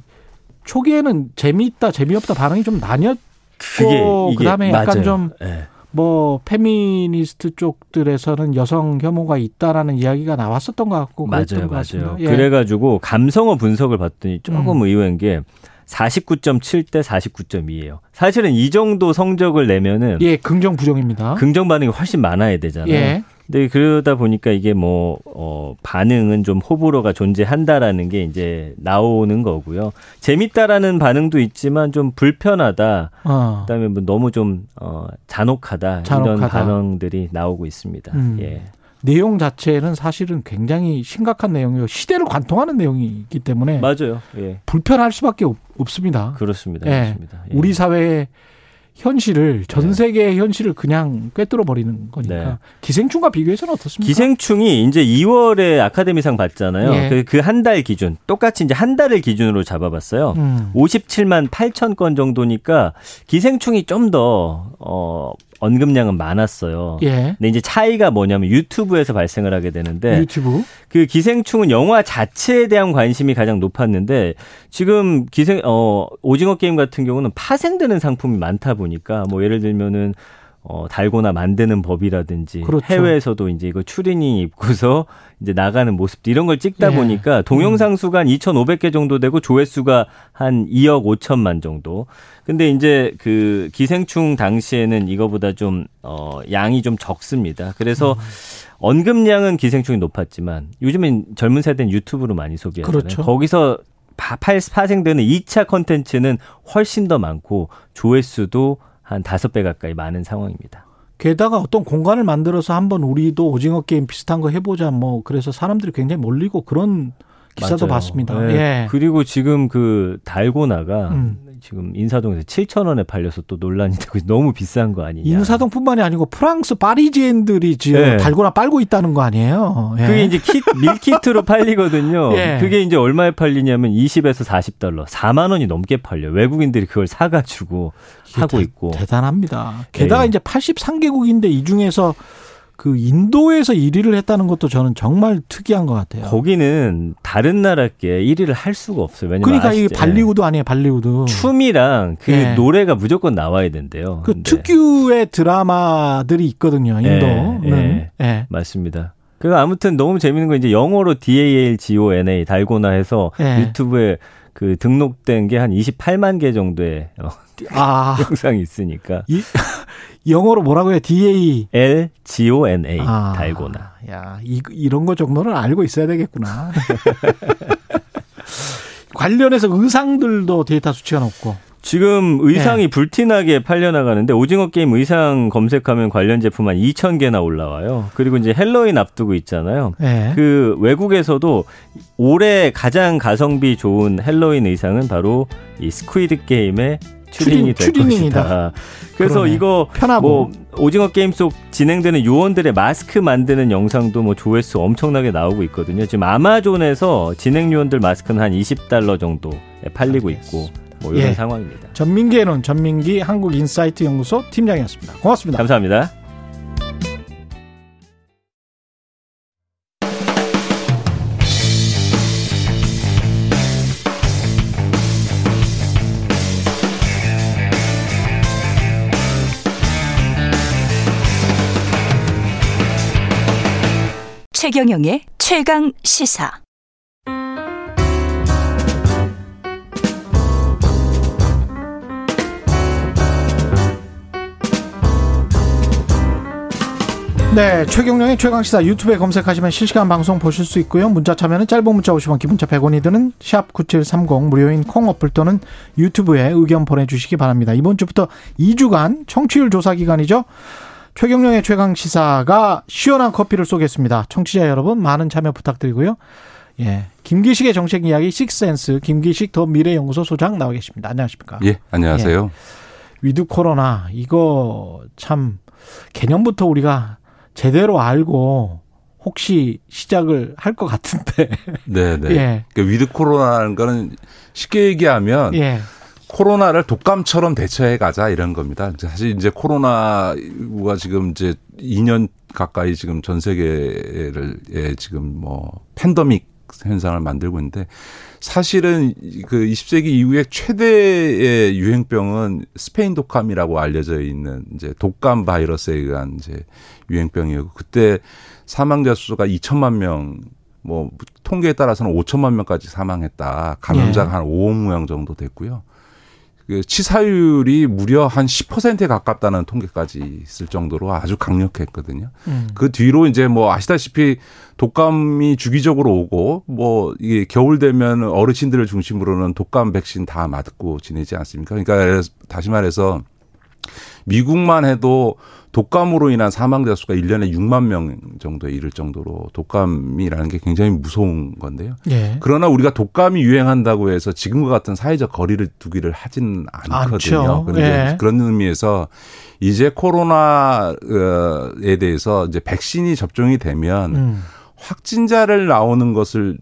초기에는 재미있다, 재미없다 반응이 좀 나뉘었고 그게 이게 그다음에 약간 맞아요. 좀 예. 뭐 페미니스트 쪽들에서는 여성 혐오가 있다라는 이야기가 나왔었던 것 같고 그랬던 맞아요. 맞아요. 예. 그래가지고 감성어 분석을 봤더니 조금 음. 의외인 게 49.7 대 49.2예요. 사실은 이 정도 성적을 내면은 예, 긍정 부정입니다. 긍정 반응이 훨씬 많아야 되잖아요. 예. 근데 그러다 보니까 이게 뭐, 어, 반응은 좀 호불호가 존재한다라는 게 이제 나오는 거고요. 재밌다라는 반응도 있지만 좀 불편하다. 어. 그다음에 뭐 너무 좀, 어, 잔혹하다. 잔혹하다. 이런 반응들이 나오고 있습니다. 음. 예. 내용 자체는 사실은 굉장히 심각한 내용이고 시대를 관통하는 내용이기 때문에 맞아요. 예. 불편할 수밖에 없, 습니다 그렇습니다. 예. 그렇습니다. 예. 우리 사회의 현실을 전 네. 세계의 현실을 그냥 꿰뚫어 버리는 거니까 네. 기생충과 비교해서는 어떻습니까? 기생충이 이제 2월에 아카데미상 받잖아요. 예. 그한 달 기준 똑같이 이제 한 달을 기준으로 잡아봤어요. 음. 57만 8천 건 정도니까 기생충이 좀더 어, 언급량은 많았어요. 예. 근데 이제 차이가 뭐냐면 유튜브에서 발생을 하게 되는데 유튜브. 그 기생충은 영화 자체에 대한 관심이 가장 높았는데 지금 기생 어 오징어 게임 같은 경우는 파생되는 상품이 많다 보니까 뭐 예를 들면은 어 달고나 만드는 법이라든지 그렇죠. 해외에서도 이제 이거 추리닝 입고서 이제 나가는 모습 이런 걸 찍다 예. 보니까 동영상 수가 한 2,500개 정도 되고 조회수가 한 2억 5천만 정도. 근데 이제 그 기생충 당시에는 이거보다 좀 어 양이 좀 적습니다. 그래서 음. 언급량은 기생충이 높았지만 요즘엔 젊은 세대는 유튜브로 많이 소비하잖아요. 그렇죠. 거기서 파생되는 2차 컨텐츠는 훨씬 더 많고 조회수도 한 다섯 배 가까이 많은 상황입니다. 게다가 어떤 공간을 만들어서 한번 우리도 오징어 게임 비슷한 거 해보자 뭐 그래서 사람들이 굉장히 몰리고 그런 기사도 맞아요. 봤습니다. 네. 예. 그리고 지금 그 달고나가 음. 지금 인사동에서 7천 원에 팔려서 또 논란이 되고 너무 비싼 거 아니냐. 인사동뿐만이 아니고 프랑스 파리지엔들이 지금 네. 달고나 빨고 있다는 거 아니에요? 예. 그게 이제 킷, 밀키트로 팔리거든요. 예. 그게 이제 얼마에 팔리냐면 20에서 40달러, 4만 원이 넘게 팔려. 외국인들이 그걸 사가지고 하고 대- 있고. 대단합니다. 게다가 예. 이제 83개국인데 이 중에서 그 인도에서 1위를 했다는 것도 저는 정말 특이한 것 같아요. 거기는 다른 나라께 1위를 할 수가 없어요. 왜냐면 그러니까 이게 아시죠? 발리우드 아니에요, 발리우드. 춤이랑 그 예. 노래가 무조건 나와야 된대요. 그 근데 특유의 드라마들이 있거든요, 인도는. 예, 예. 맞습니다. 그 아무튼 너무 재밌는 건 이제 영어로 DALGONA 달고나 해서 예. 유튜브에 그 등록된 게 한 28만 개 정도의 어, 아, 영상이 있으니까 이, 영어로 뭐라고 해요? DALGONA 아, 달고나. 야, 이, 이런 거 정도는 알고 있어야 되겠구나. 관련해서 의상들도 데이터 수치가 높고. 지금 의상이 예. 불티나게 팔려나가는데 오징어 게임 의상 검색하면 관련 제품 한 2천 개나 올라와요. 그리고 이제 헬로윈 앞두고 있잖아요. 예. 그 외국에서도 올해 가장 가성비 좋은 헬로윈 의상은 바로 이 Squid Game의 추리닝이 될 추리닝, 추리닝이다. 것이다. 그래서 그러네. 이거 편하고. 뭐 오징어 게임 속 진행되는 요원들의 마스크 만드는 영상도 뭐 조회수 엄청나게 나오고 있거든요. 지금 아마존에서 진행 요원들 마스크는 한 20달러 정도에 팔리고 있고 뭐 이런 예. 상황입니다. 전민기의 눈, 전민기 한국인사이트 연구소 팀장이었습니다. 고맙습니다. 감사합니다. 최경영의 최강 시사. 네, 최경령의 최강시사 유튜브에 검색하시면 실시간 방송 보실 수 있고요. 문자 참여는 짧은 문자 50원, 기본자 100원이 드는 샵 9730 무료인 콩 어플 또는 유튜브에 의견 보내주시기 바랍니다. 이번 주부터 2주간 청취율 조사 기간이죠. 최경영의 최강 시사가 시원한 커피를 쏘겠습니다. 청취자 여러분 많은 참여 부탁드리고요. 예, 김기식의 정책 이야기 식센스 김기식 더 미래연구소 소장 나와 계십니다. 안녕하십니까? 예, 안녕하세요. 위드 코로나 이거 참 개념부터 우리가 제대로 알고 혹시 시작을 할 것 같은데. 네 네. 예. 그러니까 위드 코로나라는 거는 쉽게 얘기하면 예. 코로나를 독감처럼 대처해 가자 이런 겁니다. 사실 이제 코로나가 지금 이제 2년 가까이 지금 전 세계를 예, 지금 뭐 팬더믹 현상을 만들고 있는데 사실은 그 20세기 이후에 최대의 유행병은 스페인 독감이라고 알려져 있는 이제 독감 바이러스에 의한 이제 유행병이었고 그때 사망자 수가 2천만 명, 뭐 통계에 따라서는 5천만 명까지 사망했다. 감염자가 예. 한 5억 명 정도 됐고요. 그 치사율이 무려 한 10%에 가깝다는 통계까지 있을 정도로 아주 강력했거든요. 음. 그 뒤로 이제 뭐 아시다시피 독감이 주기적으로 오고 뭐 이게 겨울 되면 어르신들을 중심으로는 독감 백신 다 맞고 지내지 않습니까? 그러니까 다시 말해서 미국만 해도 독감으로 인한 사망자 수가 1년에 6만 명 정도에 이를 정도로 독감이라는 게 굉장히 무서운 건데요. 예. 그러나 우리가 독감이 유행한다고 해서 지금과 같은 사회적 거리를 두기를 하지는 않거든요. 그런데 예. 그런 의미에서 이제 코로나에 대해서 이제 백신이 접종이 되면 음. 확진자를 나오는 것을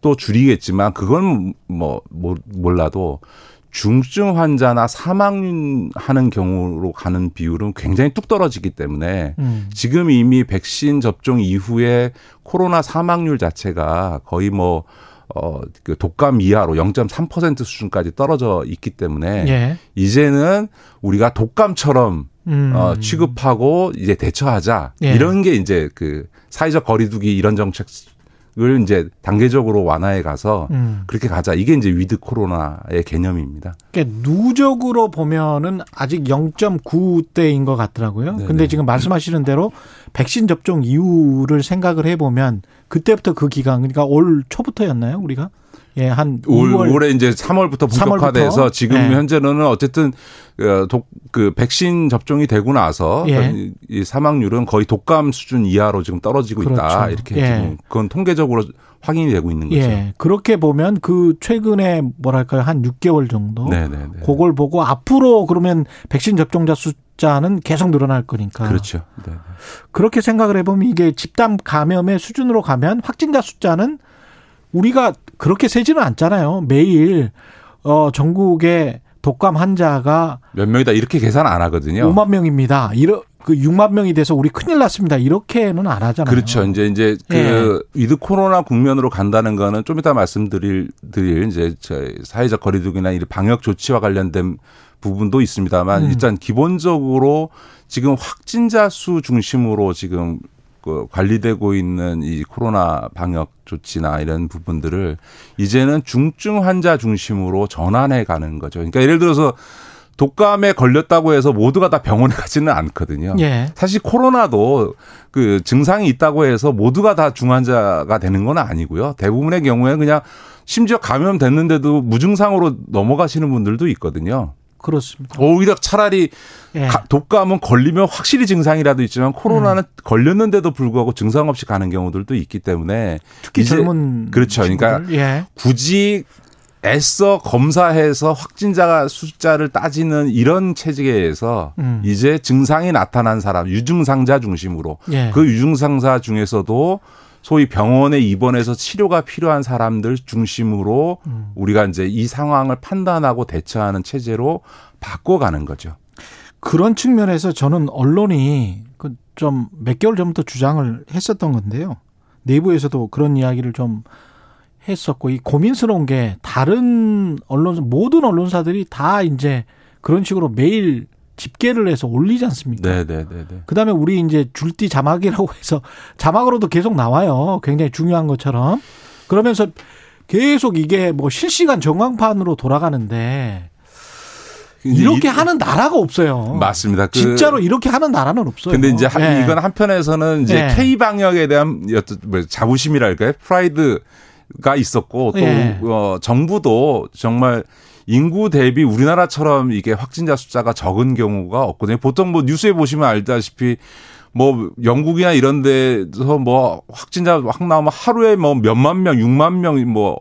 또 줄이겠지만 그건 뭐 모- 몰라도 중증 환자나 사망하는 경우로 가는 비율은 굉장히 뚝 떨어지기 때문에 음. 지금 이미 백신 접종 이후에 코로나 사망률 자체가 거의 뭐 어, 그 독감 이하로 0.3% 수준까지 떨어져 있기 때문에 예. 이제는 우리가 독감처럼 음. 어, 취급하고 이제 대처하자. 예. 이런 게 이제 그 사회적 거리두기 이런 정책 을 이제 단계적으로 완화해 가서 음. 그렇게 가자. 이게 이제 위드 코로나의 개념입니다. 그러니까 누적으로 보면은 아직 0.9대인 것 같더라고요. 네네. 근데 지금 말씀하시는 대로 백신 접종 이후를 생각을 해보면 그때부터 그 기간 그러니까 올 초부터였나요 우리가? 예, 한 올, 2월 올해 이제 3월부터 3월부터? 본격화돼서 지금 네. 현재는 어쨌든 어, 독, 그 백신 접종이 되고 나서 예. 이- 이 사망률은 거의 독감 수준 이하로 지금 떨어지고 있다. 그렇죠. 이렇게 예. 지금 그건 통계적으로 확인이 되고 있는 거죠. 예, 그렇게 보면 그 최근에 뭐랄까요 한 6개월 정도 네네네. 그걸 보고 앞으로 그러면 백신 접종자 숫자는 계속 늘어날 거니까 그렇죠. 네. 그렇게 생각을 해보면 이게 집단 감염의 수준으로 가면 확진자 숫자는 우리가 그렇게 세지는 않잖아요. 매일 어 전국에 독감 환자가 몇 명이다 이렇게 계산 안 하거든요. 5만 명입니다. 이러 그 6만 명이 돼서 우리 큰일 났습니다. 이렇게는 안 하잖아요. 그렇죠. 이제 이제 그 예. 위드 코로나 국면으로 간다는 거는 좀 이따 말씀드릴 드릴 이제 저 사회적 거리두기나 이 방역 조치와 관련된 부분도 있습니다만 음. 일단 기본적으로 지금 확진자 수 중심으로 지금 그 관리되고 있는 이 코로나 방역 조치나 이런 부분들을 이제는 중증 환자 중심으로 전환해 가는 거죠. 그러니까 예를 들어서 독감에 걸렸다고 해서 모두가 다 병원에 가지는 않거든요. 예. 사실 코로나도 그 증상이 있다고 해서 모두가 다 중환자가 되는 건 아니고요. 대부분의 경우에는 그냥 심지어 감염됐는데도 무증상으로 넘어가시는 분들도 있거든요. 그렇습니다. 오히려 차라리 예. 가- 독감은 걸리면 확실히 증상이라도 있지만 코로나는 음. 걸렸는데도 불구하고 증상 없이 가는 경우들도 있기 때문에 특히 이제 젊은 그렇죠. 그러니까 친구들. 예. 굳이 애써 검사해서 확진자 숫자를 따지는 이런 체제에서 음. 이제 증상이 나타난 사람 유증상자 중심으로 예. 그 유증상자 중에서도 소위 병원에 입원해서 치료가 필요한 사람들 중심으로 음. 우리가 이제 이 상황을 판단하고 대처하는 체제로 바꿔가는 거죠. 그런 측면에서 저는 언론이 그좀몇 개월 전부터 주장을 했었던 건데요. 내부에서도 그런 이야기를 좀 했었고 이 고민스러운 게 다른 언론사 모든 언론사들이 다 이제 그런 식으로 매일 집계를 해서 올리지 않습니까? 네, 네, 네, 네. 그다음에 우리 이제 줄띠 자막이라고 해서 자막으로도 계속 나와요. 굉장히 중요한 것처럼. 그러면서 계속 이게 뭐 실시간 정황판으로 돌아가는데 이렇게 이- 하는 나라가 없어요. 맞습니다. 그- 진짜로 이렇게 하는 나라는 없어요. 근데 이제 한- 예. 이건 한편에서는 이제 예. K 방역에 대한 뭐 자부심이랄까요? 프라이드가 있었고 또 예. 어, 정부도 정말 인구 대비 우리나라처럼 이게 확진자 숫자가 적은 경우가 없거든요. 보통 뭐 뉴스에 보시면 알다시피 뭐 영국이나 이런 데서 뭐 확진자 확 나오면 하루에 뭐 몇만 명, 육만 명뭐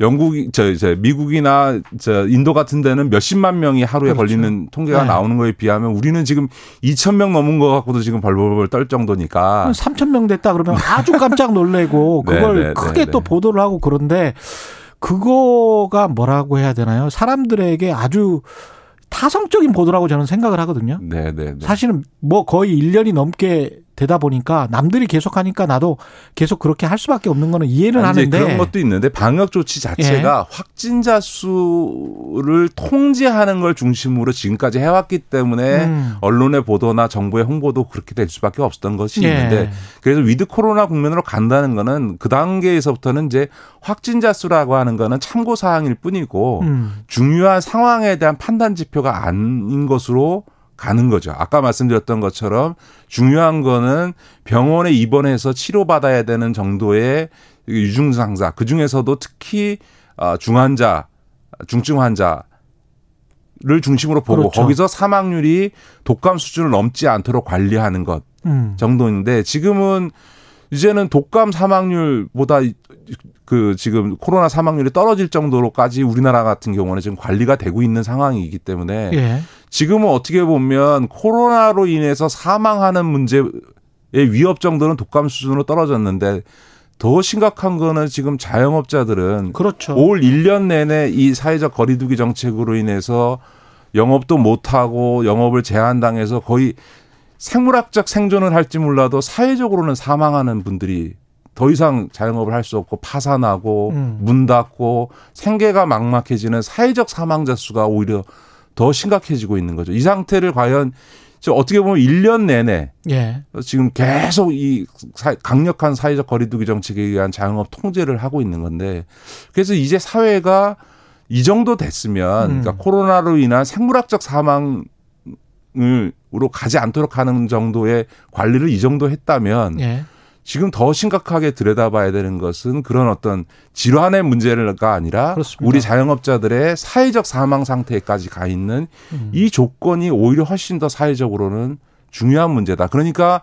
영국이 저, 저 미국이나 저 인도 같은 데는 몇십만 명이 하루에 그렇죠. 걸리는 통계가 네. 나오는 거에 비하면 우리는 지금 2천 명 넘은 거 갖고도 지금 벌벌벌 떨 정도니까 3천 명 됐다 그러면 아주 깜짝 놀래고 네, 그걸 네, 크게 네, 또 네. 보도를 하고 그런데 그거가 뭐라고 해야 되나요? 사람들에게 아주 타성적인 보도라고 저는 생각을 하거든요. 네, 네, 네. 사실은 뭐 거의 1년이 넘게 되다 보니까 남들이 계속 하니까 나도 계속 그렇게 할 수밖에 없는 거는 이해는 하는데 그런 것도 있는데 방역 조치 자체가 확진자 수를 통제하는 걸 중심으로 지금까지 해왔기 때문에 음. 언론의 보도나 정부의 홍보도 그렇게 될 수밖에 없었던 것이 예. 있는데 그래서 위드 코로나 국면으로 간다는 거는 그 단계에서부터는 이제 확진자 수라고 하는 거는 참고 사항일 뿐이고 음. 중요한 상황에 대한 판단 지표가 아닌 것으로 가는 거죠. 아까 말씀드렸던 것처럼 중요한 거는 병원에 입원해서 치료받아야 되는 정도의 유증상자, 그 중에서도 특히 어, 중환자, 중증 환자 를 중심으로 보고 그렇죠. 거기서 사망률이 독감 수준을 넘지 않도록 관리하는 것 음. 정도인데 지금은 이제는 독감 사망률보다 그 지금 코로나 사망률이 떨어질 정도로까지 우리나라 같은 경우는 지금 관리가 되고 있는 상황이기 때문에 예. 지금은 어떻게 보면 코로나로 인해서 사망하는 문제의 위협 정도는 독감 수준으로 떨어졌는데 더 심각한 거는 지금 자영업자들은 그렇죠. 올 1년 내내 이 사회적 거리두기 정책으로 인해서 영업도 못하고 영업을 제한당해서 거의 생물학적 생존을 할지 몰라도 사회적으로는 사망하는 분들이 더 이상 자영업을 할 수 없고 파산하고 음. 문 닫고 생계가 막막해지는 사회적 사망자 수가 오히려 더 심각해지고 있는 거죠. 이 상태를 과연 지금 어떻게 보면 1년 내내 예. 지금 계속 이 사- 강력한 사회적 거리두기 정책에 의한 자영업 통제를 하고 있는 건데 그래서 이제 사회가 이 정도 됐으면 음. 그러니까 코로나로 인한 생물학적 사망 으로 가지 않도록 하는 정도의 관리를 이 정도 했다면 예. 지금 더 심각하게 들여다봐야 되는 것은 그런 어떤 질환의 문제가 아니라 그렇습니다. 우리 자영업자들의 사회적 사망 상태까지 가 있는 음. 이 조건이 오히려 훨씬 더 사회적으로는 중요한 문제다. 그러니까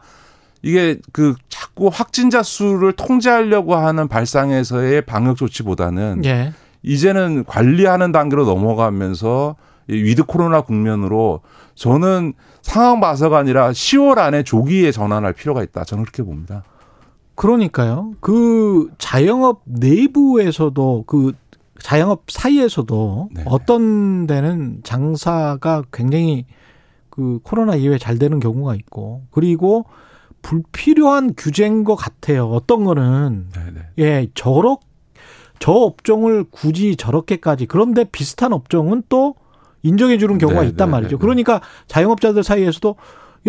이게 그 자꾸 확진자 수를 통제하려고 하는 발상에서의 방역 조치보다는 예. 이제는 관리하는 단계로 넘어가면서 이 위드 코로나 국면으로 저는 상황 봐서가 아니라 10월 안에 조기에 전환할 필요가 있다. 저는 그렇게 봅니다. 그러니까요. 그 자영업 내부에서도 그 자영업 사이에서도 네. 어떤 데는 장사가 굉장히 그 코로나 이후에 잘 되는 경우가 있고 그리고 불필요한 규제인 것 같아요. 어떤 거는 네네. 예 저렇 저 업종을 굳이 저렇게까지 그런데 비슷한 업종은 또 인정해 주는 경우가 네, 있단 네, 말이죠. 네, 네. 그러니까 자영업자들 사이에서도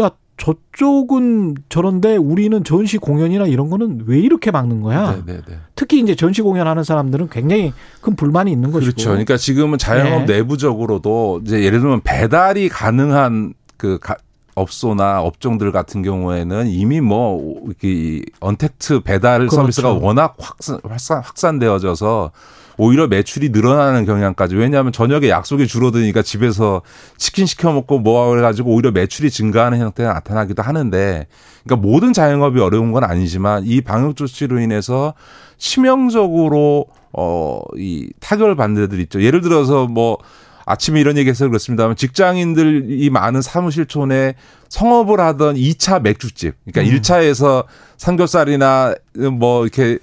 야 저쪽은 저런데 우리는 전시 공연이나 이런 거는 왜 이렇게 막는 거야? 네네네. 특히 이제 전시 공연하는 사람들은 굉장히 큰 불만이 있는 것이고. 그렇죠. 그러니까 지금은 자영업 네. 내부적으로도 이제 예를 들면 배달이 가능한 그 가- 업소나 업종들 같은 경우에는 이미 뭐 이렇게 언택트 배달 그렇죠. 서비스가 워낙 확산, 확산 확산되어져서 오히려 매출이 늘어나는 경향까지 왜냐하면 저녁에 약속이 줄어드니까 집에서 치킨 시켜 먹고 뭐 해가지고 오히려 매출이 증가하는 형태가 나타나기도 하는데 그러니까 모든 자영업이 어려운 건 아니지만 이 방역 조치로 인해서 치명적으로 어이 타격을 받는 데들 있죠. 예를 들어서 뭐 아침에 이런 얘기해서 그렇습니다만 직장인들이 많은 사무실촌에 성업을 하던 2차 맥주집, 그러니까 음. 1차에서 삼겹살이나 뭐 이렇게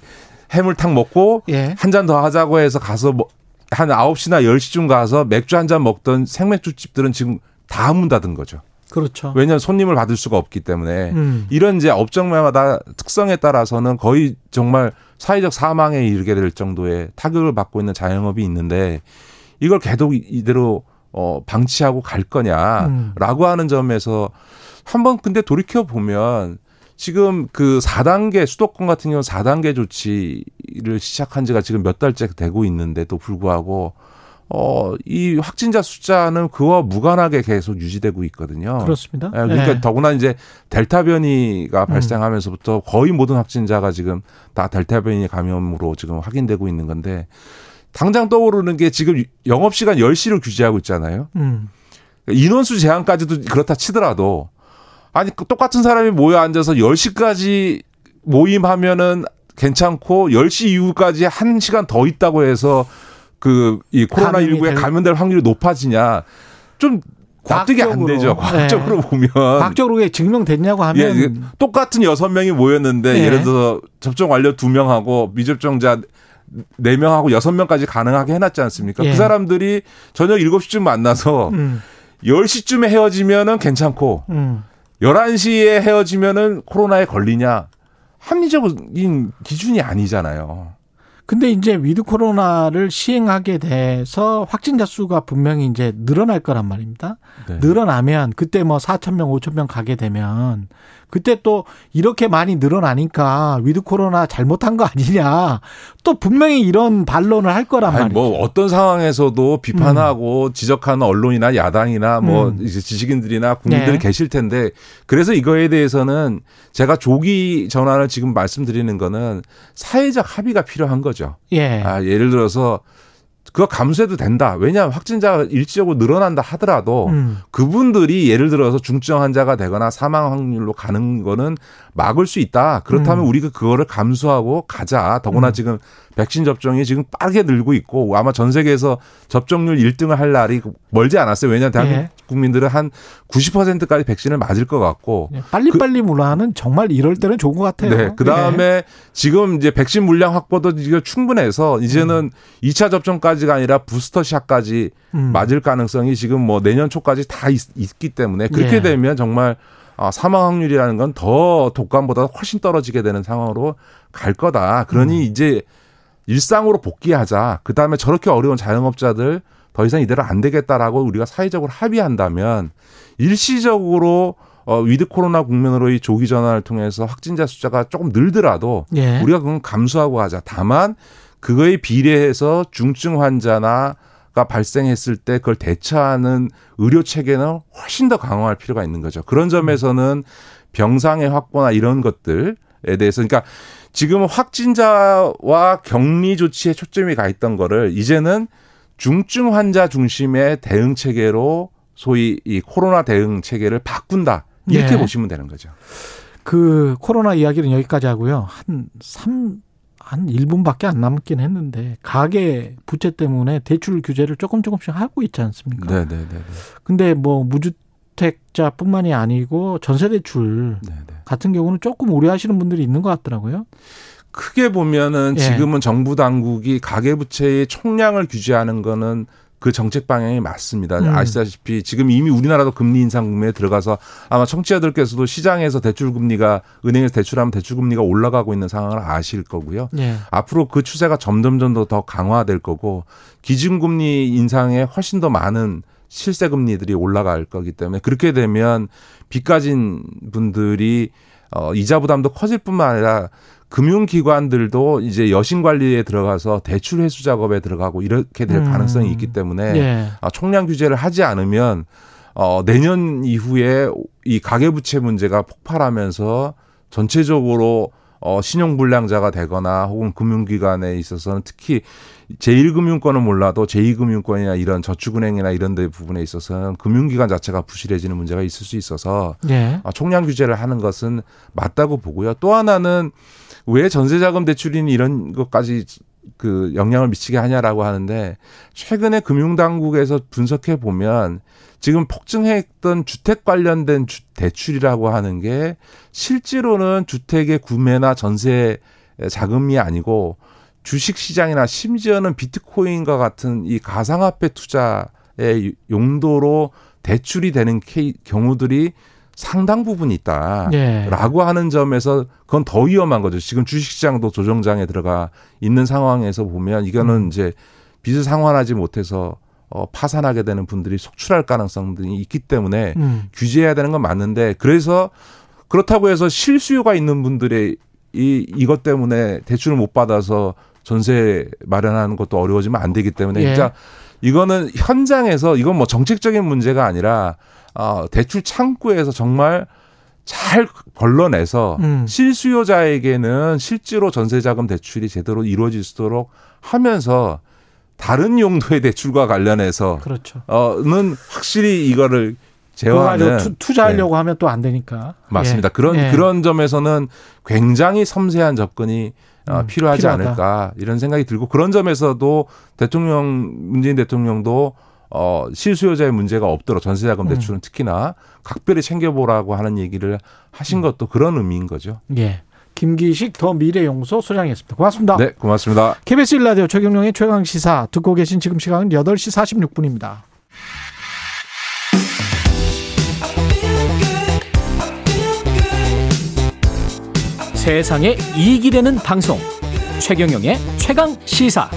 해물탕 먹고 예. 한잔 더 하자고 해서 가서 뭐 한 9시나 10시쯤 가서 맥주 한 잔 먹던 생맥주 집들은 지금 다 문 닫은 거죠. 그렇죠. 왜냐하면 손님을 받을 수가 없기 때문에 음. 이런 이제 업종마다 특성에 따라서는 거의 정말 사회적 사망에 이르게 될 정도의 타격을 받고 있는 자영업이 있는데 이걸 계속 이대로 어 방치하고 갈 음. 거냐라고 하는 점에서 한번 근데 돌이켜 보면 지금 그 4단계 수도권 같은 경우 4단계 조치를 시작한 지가 지금 몇 달째 되고 있는데도 불구하고 어 이 확진자 숫자는 그와 무관하게 계속 유지되고 있거든요. 그렇습니다. 예, 그러니까 예. 더구나 이제 델타 변이가 음. 발생하면서부터 거의 모든 확진자가 지금 다 델타 변이 감염으로 지금 확인되고 있는 건데 당장 떠오르는 게 지금 영업 시간 10시를 규제하고 있잖아요. 음. 인원수 제한까지도 그렇다 치더라도 아니 그 똑같은 사람이 모여 앉아서 10시까지 모임하면은 괜찮고 10시 이후까지 1시간 더 있다고 해서 그 이 코로나 19에 감염이 감염될 확률이 높아지냐 좀 납득이 안 과학적으로. 되죠. 과학적으로 네. 보면. 과학적으로 증명됐냐고 예, 하면 이게 똑같은 여섯 명이 모였는데 네. 예를 들어서 접종 완료 두 명하고 미접종자 네 명하고 여섯 명까지 가능하게 해놨지 않습니까? 예. 그 사람들이 저녁 7시쯤 만나서 음, 10시쯤에 헤어지면은 괜찮고 음. 11시에 헤어지면은 코로나에 걸리냐? 합리적인 기준이 아니잖아요. 근데 이제 with 코로나를 시행하게 돼서 확진자 수가 분명히 이제 늘어날 거란 말입니다. 네. 늘어나면 그때 뭐 4천 명, 5천 명 가게 되면 그때 또 이렇게 많이 늘어나니까 with 코로나 잘못한 거 아니냐. 또 분명히 이런 반론을 할 거란 아니, 말이죠. 뭐 어떤 상황에서도 비판하고 지적하는 언론이나 야당이나 뭐 음. 이제 지식인들이나 국민들이 네. 계실 텐데 그래서 이거에 대해서는 제가 조기 전환을 지금 말씀드리는 거는 사회적 합의가 필요한 거죠. 예. 아, 예를 들어서 그거 감수해도 된다. 왜냐하면 확진자가 일시적으로 늘어난다 하더라도 음. 그분들이 예를 들어서 중증 환자가 되거나 사망 확률로 가는 거는 막을 수 있다. 그렇다면 음. 우리가 그거를 감수하고 가자. 더구나 음. 지금 백신 접종이 지금 빠르게 늘고 있고 아마 전 세계에서 접종률 1등을 할 날이 멀지 않았어요. 왜냐하면 대한민국 예. 국민들은 한 90%까지 백신을 맞을 것 같고 예, 빨리빨리 문화는 정말 이럴 때는 좋은 것 같아요. 네. 그 다음에 지금 이제 백신 물량 확보도 이거 충분해서 이제는 이 2차 접종까지가 아니라 부스터샷까지 음. 맞을 가능성이 지금 뭐 내년 초까지 다 있, 기 때문에 그렇게 예. 되면 정말 아, 사망 확률이라는 건 더 독감보다 훨씬 떨어지게 되는 상황으로 갈 거다. 그러니 음. 이제 일상으로 복귀하자. 그 다음에 저렇게 어려운 자영업자들 더 이상 이대로 안 되겠다라고 우리가 사회적으로 합의한다면 일시적으로 어, with 코로나 국면으로의 조기 전환을 통해서 확진자 숫자가 조금 늘더라도 예. 우리가 그건 감수하고 하자. 다만 그거에 비례해서 중증 환자나 가 발생했을 때 그걸 대처하는 의료 체계는 훨씬 더 강화할 필요가 있는 거죠. 그런 점에서는 병상의 확보나 이런 것들에 대해서 그러니까 지금 확진자와 격리 조치에 초점이 가 있던 거를 이제는 중증 환자 중심의 대응 체계로 소위 이 코로나 대응 체계를 바꾼다. 이렇게 예. 보시면 되는 거죠. 그 코로나 이야기는 여기까지 하고요. 한 3, 한 1분밖에 안 남긴 했는데 가계 부채 때문에 대출 규제를 조금 조금씩 하고 있지 않습니까? 네, 네, 네. 근데 뭐 무주택자뿐만이 아니고 전세 대출 네, 네. 같은 경우는 조금 우려하시는 분들이 있는 것 같더라고요. 크게 보면은 예. 지금은 정부 당국이 가계부채의 총량을 규제하는 거는 그 정책 방향이 맞습니다. 음. 아시다시피 지금 이미 우리나라도 금리 인상 국면에 들어가서 아마 청취자들께서도 시장에서 대출 금리가 은행에서 대출하면 대출 금리가 올라가고 있는 상황을 아실 거고요. 예. 앞으로 그 추세가 점점점 더, 더 강화될 거고 기준 금리 인상에 훨씬 더 많은 실세 금리들이 올라갈 거기 때문에 그렇게 되면 빚 가진 분들이 어 이자 부담도 커질 뿐만 아니라 금융기관들도 이제 여신 관리에 들어가서 대출 회수 작업에 들어가고 이렇게 될 음. 가능성이 있기 때문에 예. 아, 총량 규제를 하지 않으면 어, 내년 이후에 이 가계 부채 문제가 폭발하면서 전체적으로 어, 신용 불량자가 되거나 혹은 금융기관에 있어서는 특히 제1금융권은 몰라도 제2금융권이나 이런 저축은행이나 이런 데 부분에 있어서는 금융기관 자체가 부실해지는 문제가 있을 수 있어서 예. 아, 총량 규제를 하는 것은 맞다고 보고요. 또 하나는 왜 전세자금 대출인 이런 것까지 그 영향을 미치게 하냐라고 하는데 최근에 금융당국에서 분석해 보면 지금 폭증했던 주택 관련된 주- 대출이라고 하는 게 실제로는 주택의 구매나 전세 자금이 아니고 주식 시장이나 심지어는 비트코인과 같은 이 가상화폐 투자의 용도로 대출이 되는 케이, 경우들이 상당 부분 있다. 예. 라고 하는 점에서 그건 더 위험한 거죠. 지금 주식시장도 조정장에 들어가 있는 상황에서 보면 이거는 음. 이제 빚을 상환하지 못해서 어, 파산하게 되는 분들이 속출할 가능성들이 있기 때문에 음. 규제해야 되는 건 맞는데 그래서 그렇다고 해서 실수요가 있는 분들의 이 이것 때문에 대출을 못 받아서 전세 마련하는 것도 어려워지면 안 되기 때문에 예. 진짜 이거는 현장에서 이건 뭐 정책적인 문제가 아니라 어, 대출 창구에서 정말 잘 걸러내서 음. 실수요자에게는 실제로 전세자금 대출이 제대로 이루어질 수 있도록 하면서 다른 용도의 대출과 관련해서 그렇죠. 어는 확실히 이거를 제어하는 투, 투자하려고 하면 또 안 되니까. 네. 맞습니다. 예. 그런 예. 그런 점에서는 굉장히 섬세한 접근이 어, 음, 필요하지 필요하다. 않을까 이런 생각이 들고 그런 점에서도 대통령 문재인 대통령도 어 실수요자의 문제가 없도록 전세자금 음. 대출은 특히나 각별히 챙겨보라고 하는 얘기를 음. 하신 것도 그런 의미인 거죠. 예. 김기식 더 미래연구소 소장이었습니다. 고맙습니다. 네, 고맙습니다. KBS 1라디오 최경영의 최강 시사 듣고 계신 지금 시간은 8시 46분입니다. 세상에 이익이 되는 방송 최경영의 최강 시사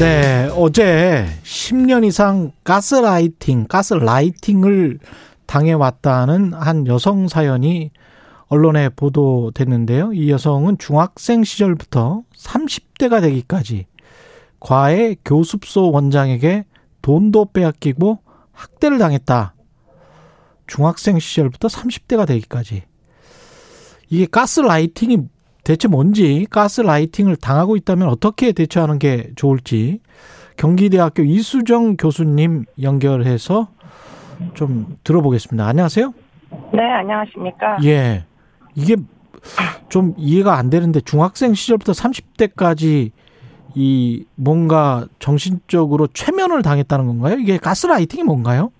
네, 어제 10년 이상 가스라이팅, 가스라이팅을 당해왔다는 한 여성 사연이 언론에 보도됐는데요. 이 여성은 중학생 시절부터 30대가 되기까지 과외 교습소 원장에게 돈도 빼앗기고 학대를 당했다. 중학생 시절부터 30대가 되기까지. 이게 가스라이팅이 대체 뭔지, 가스라이팅을 당하고 있다면 어떻게 대처하는 게 좋을지 경기대학교 이수정 교수님 연결해서 좀 들어보겠습니다. 안녕하세요. 네, 안녕하십니까. 예. 이게 좀 이해가 안 되는데 중학생 시절부터 30대까지 이 뭔가 정신적으로 최면을 당했다는 건가요? 이게 gaslighting이 뭔가요?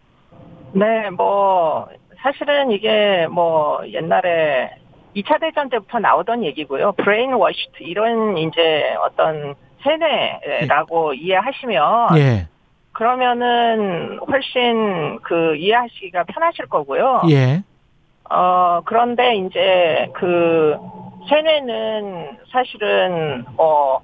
네, 뭐, 사실은 이게 뭐, 옛날에 2차 대전 때부터 나오던 얘기고요. brainwashed, 이런 이제 어떤 세뇌라고 이해하시면, 예. 그러면은 훨씬 그 이해하시기가 편하실 거고요. 예. 어, 그런데 이제 그 세뇌는 사실은 어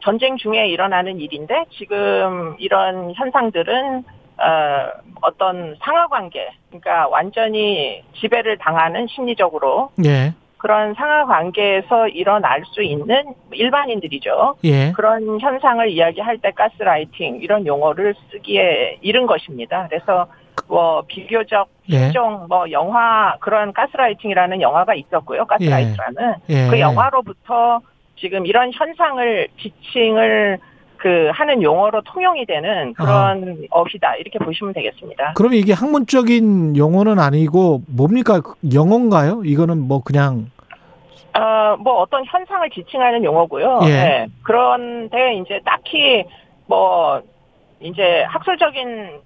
전쟁 중에 일어나는 일인데 지금 이런 현상들은 어 어떤 상하 관계 그러니까 완전히 지배를 당하는 심리적으로 예. 그런 상하 관계에서 일어날 수 있는 일반인들이죠. 예. 그런 현상을 이야기할 때 가스라이팅 이런 용어를 쓰기에 이른 것입니다. 그래서 뭐 비교적 예. 실종 뭐 영화 그런 가스라이팅이라는 영화가 있었고요. 가스라이트라는 예. 그 영화로부터 지금 이런 현상을 지칭을 그 하는 용어로 통용이 되는 그런 어휘다 이렇게 보시면 되겠습니다. 그러면 이게 학문적인 용어는 아니고 뭡니까? 영어인가요? 이거는 뭐 그냥 어, 뭐 어떤 현상을 지칭하는 용어고요. 예. 네. 그런데 이제 딱히 뭐 이제 학술적인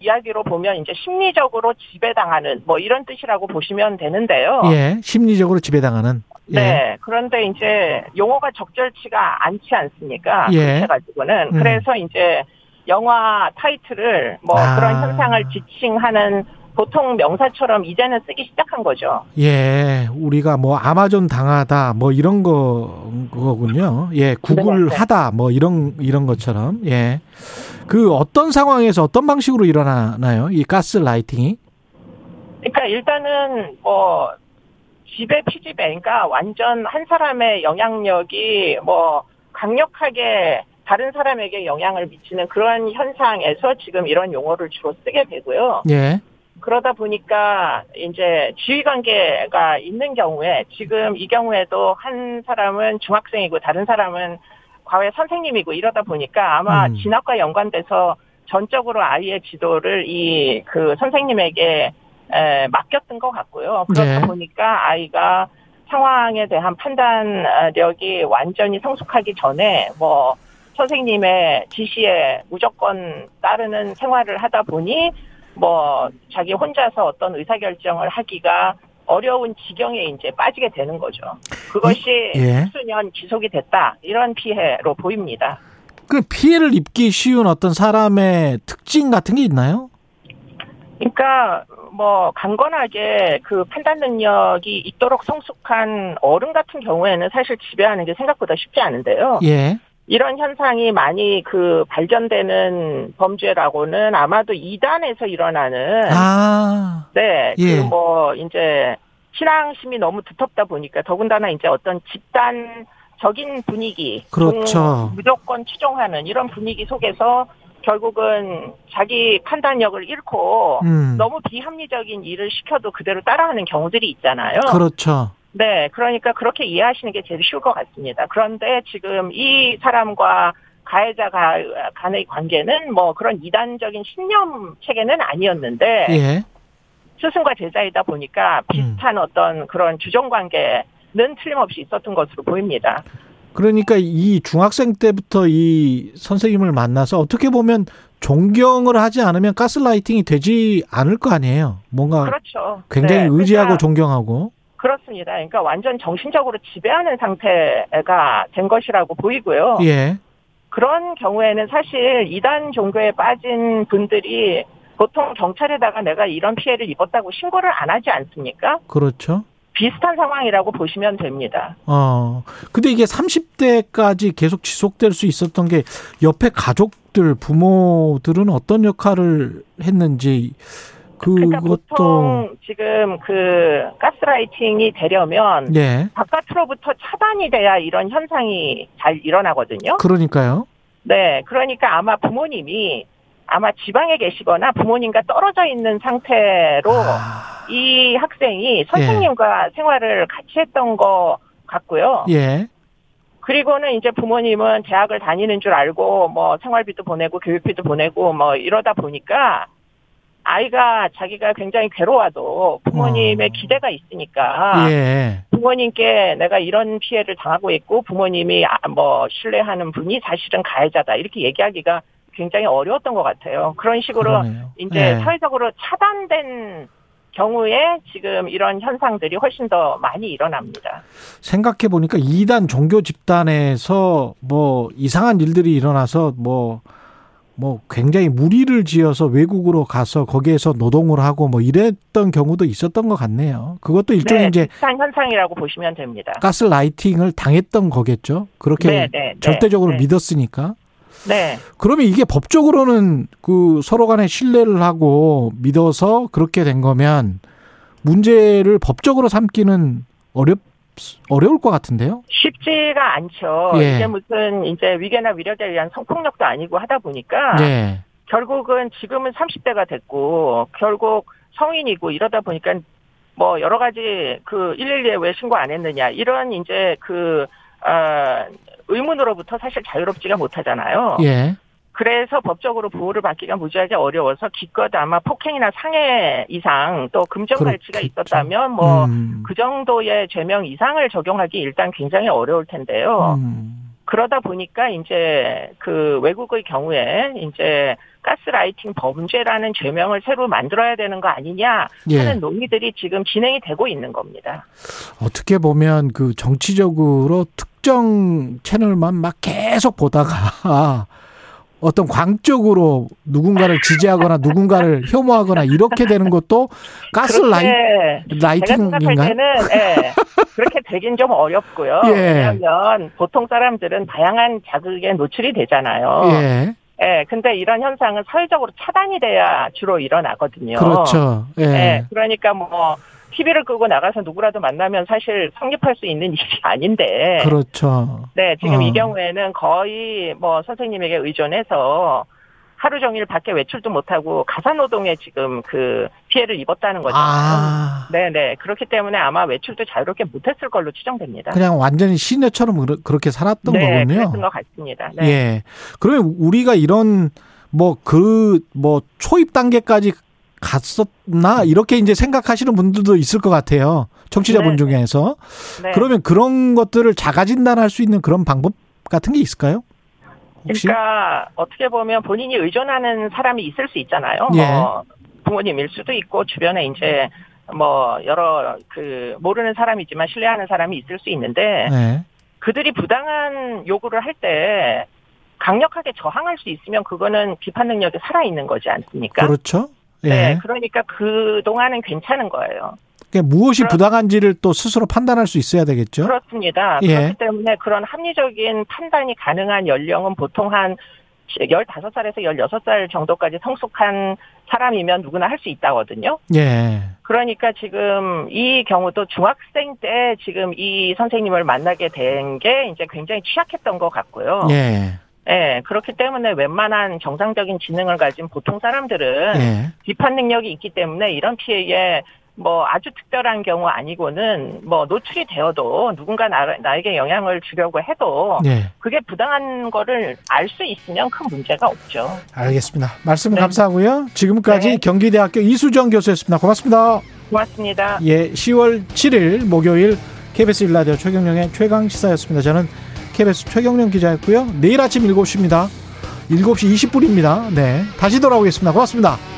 이야기로 보면 이제 심리적으로 지배당하는 뭐 이런 뜻이라고 보시면 되는데요. 예, 심리적으로 지배당하는 예. 네. 그런데 이제 용어가 적절치가 않지 않습니까? 예. 그렇게 가지고는 음. 그래서 이제 영화 타이틀을 뭐 아. 그런 현상을 지칭하는 보통 명사처럼 이제는 쓰기 시작한 거죠. 예, 우리가 뭐 아마존 당하다 뭐 이런 거 거군요. 예, 구글 네, 네. 하다 뭐 이런 이런 것처럼 예. 그 어떤 상황에서 어떤 방식으로 일어나나요? 이 가스 라이팅이? 그러니까 일단은 뭐 지배 피지배 그러니까 완전 한 사람의 영향력이 뭐 강력하게 다른 사람에게 영향을 미치는 그런 현상에서 지금 이런 용어를 주로 쓰게 되고요. 예. 그러다 보니까 이제 지위 관계가 있는 경우에 지금 이 경우에도 한 사람은 중학생이고 다른 사람은 과외 선생님이고 이러다 보니까 아마 음. 진학과 연관돼서 전적으로 아이의 지도를 이 그 선생님에게 에, 맡겼던 것 같고요. 그러다 네. 보니까 아이가 상황에 대한 판단력이 완전히 성숙하기 전에 뭐 선생님의 지시에 무조건 따르는 생활을 하다 보니 뭐 자기 혼자서 어떤 의사결정을 하기가 어려운 지경에 이제 빠지게 되는 거죠. 그것이 예. 수년 지속이 됐다 이런 피해로 보입니다. 그 피해를 입기 쉬운 어떤 사람의 특징 같은 게 있나요? 그러니까 뭐 강건하게 그 판단 능력이 있도록 성숙한 어른 같은 경우에는 사실 지배하는 게 생각보다 쉽지 않은데요. 예. 이런 현상이 많이 그 발견되는 범죄라고는 아마도 이단에서 일어나는 아. 네, 예. 그뭐 이제 신앙심이 너무 두텁다 보니까 더군다나 이제 어떤 집단 적인 분위기, 그렇죠. 음, 무조건 추종하는 이런 분위기 속에서 결국은 자기 판단력을 잃고 음. 너무 비합리적인 일을 시켜도 그대로 따라하는 경우들이 있잖아요. 그렇죠. 네, 그러니까 그렇게 이해하시는 게 제일 쉬울 것 같습니다. 그런데 지금 이 사람과 가해자 가- 간의 관계는 뭐 그런 이단적인 신념 체계는 아니었는데 예. 스승과 제자이다 보니까 비슷한 어떤 그런 주종 관계 틀림없이 있었던 것으로 보입니다. 그러니까 이 중학생 때부터 이 선생님을 만나서 어떻게 보면 존경을 하지 않으면 가스라이팅이 되지 않을 거 아니에요. 뭔가 그렇죠. 굉장히 네, 의지하고 그러니까 존경하고. 그렇습니다. 그러니까 완전 정신적으로 지배하는 상태가 된 것이라고 보이고요. 예. 그런 경우에는 사실 이단 종교에 빠진 분들이 보통 경찰에다가 내가 이런 피해를 입었다고 신고를 안 하지 않습니까? 그렇죠. 비슷한 상황이라고 보시면 됩니다. 어. 근데 이게 30대까지 계속 지속될 수 있었던 게 옆에 가족들, 부모들은 어떤 역할을 했는지 그러니까 그것도 보통 지금 그 가스라이팅이 되려면 예. 바깥으로부터 차단이 돼야 이런 현상이 잘 일어나거든요. 그러니까요. 네, 그러니까 아마 부모님이 아마 지방에 계시거나 부모님과 떨어져 있는 상태로 아. 이 학생이 선생님과 생활을 같이 했던 것 같고요. 예. 그리고는 이제 부모님은 대학을 다니는 줄 알고 뭐 생활비도 보내고 교육비도 보내고 뭐 이러다 보니까 아이가 자기가 굉장히 괴로워도 부모님의 어. 기대가 있으니까 예. 부모님께 내가 이런 피해를 당하고 있고 부모님이 아, 뭐 신뢰하는 분이 사실은 가해자다 이렇게 얘기하기가 굉장히 어려웠던 것 같아요. 그런 식으로 그러네요. 이제 예. 사회적으로 차단된 경우에 지금 이런 현상들이 훨씬 더 많이 일어납니다. 생각해 보니까 이단 종교 집단에서 뭐 이상한 일들이 일어나서 뭐 뭐 굉장히 무리를 지어서 외국으로 가서 거기에서 노동을 하고 뭐 이랬던 경우도 있었던 것 같네요. 그것도 일종의 네, 이제 현상이라고 보시면 됩니다. 가스 라이팅을 당했던 거겠죠. 그렇게 네, 네, 네, 절대적으로 네. 믿었으니까. 네. 그러면 이게 법적으로는 그 서로 간에 신뢰를 하고 믿어서 그렇게 된 거면 문제를 법적으로 삼기는 어렵 어려울 것 같은데요. 쉽지가 않죠. 예. 이게 무슨 이제 위계나 위력에 의한 성폭력도 아니고 하다 보니까 예. 결국은 지금은 30대가 됐고 결국 성인이고 이러다 보니까 뭐 여러 가지 그 112에 왜 신고 안 했느냐 이런 이제 그 어, 의문으로부터 사실 자유롭지가 못하잖아요. 예. 그래서 법적으로 보호를 받기가 무지하게 어려워서 기껏 아마 폭행이나 상해 이상 또 금전 발치가 그렇겠죠. 있었다면 뭐 음. 그 정도의 죄명 이상을 적용하기 일단 굉장히 어려울 텐데요. 음. 그러다 보니까 이제 그 외국의 경우에 이제 가스라이팅 범죄라는 죄명을 새로 만들어야 되는 거 아니냐 예. 하는 논의들이 지금 진행이 되고 있는 겁니다. 어떻게 보면 그 정치적으로 특정 채널만 막 계속 보다가 어떤 광적으로 누군가를 지지하거나 누군가를 혐오하거나 이렇게 되는 것도 가스 라이, 그렇게 제가 라이팅인가요? 때는 예, 그렇게 되긴 좀 어렵고요. 예. 왜냐하면 보통 사람들은 다양한 자극에 노출이 되잖아요. 예. 예, 근데 이런 현상은 사회적으로 차단이 돼야 주로 일어나거든요. 그렇죠. 예. 예, 그러니까 뭐 TV를 끄고 나가서 누구라도 만나면 사실 성립할 수 있는 일이 아닌데. 그렇죠. 네, 지금 어. 이 경우에는 거의 뭐 선생님에게 의존해서 하루 종일 밖에 외출도 못하고 가사노동에 지금 그 피해를 입었다는 거잖아요. 아. 네네. 그렇기 때문에 아마 외출도 자유롭게 못했을 걸로 추정됩니다. 그냥 완전히 시내처럼 그렇게 살았던 네, 거군요. 그랬던 것 같습니다. 네. 예. 그러면 우리가 이런 뭐 그뭐 초입 단계까지 갔었나 이렇게 이제 생각하시는 분들도 있을 것 같아요. 청취자분 네, 네. 중에서. 네. 그러면 그런 것들을 자가 진단할 수 있는 그런 방법 같은 게 있을까요? 혹시? 그러니까 어떻게 보면 본인이 의존하는 사람이 있을 수 있잖아요. 예. 뭐 부모님일 수도 있고 주변에 이제 뭐 여러 그 모르는 사람이지만 신뢰하는 사람이 있을 수 있는데 네. 그들이 부당한 요구를 할 때 강력하게 저항할 수 있으면 그거는 비판 능력이 살아 있는 거지 않습니까? 그렇죠. 예. 네, 그러니까 그 동안은 괜찮은 거예요. 그러니까 무엇이 그렇- 부당한지를 또 스스로 판단할 수 있어야 되겠죠. 그렇습니다. 예. 그렇기 때문에 그런 합리적인 판단이 가능한 연령은 보통 한 15살에서 16살 정도까지 성숙한 사람이면 누구나 할 수 있다거든요. 예. 그러니까 지금 이 경우도 중학생 때 지금 이 선생님을 만나게 된 게 이제 굉장히 취약했던 것 같고요. 예. 예, 그렇기 때문에 웬만한 정상적인 지능을 가진 보통 사람들은 예. 비판 능력이 있기 때문에 이런 피해에 뭐 아주 특별한 경우 아니고는 뭐 노출이 되어도 누군가 나, 나에게 영향을 주려고 해도 예. 그게 부당한 거를 알 수 있으면 큰 문제가 없죠. 알겠습니다. 말씀 네. 감사하고요. 지금까지 네. 경기대학교 이수정 교수였습니다. 고맙습니다. 고맙습니다. 예, 10월 7일 목요일 KBS 일라디오 최경령의 최강 시사였습니다. 저는 KBS 최경령 기자였고요. 내일 아침 7시입니다. 7시 20분입니다. 네. 다시 돌아오겠습니다. 고맙습니다.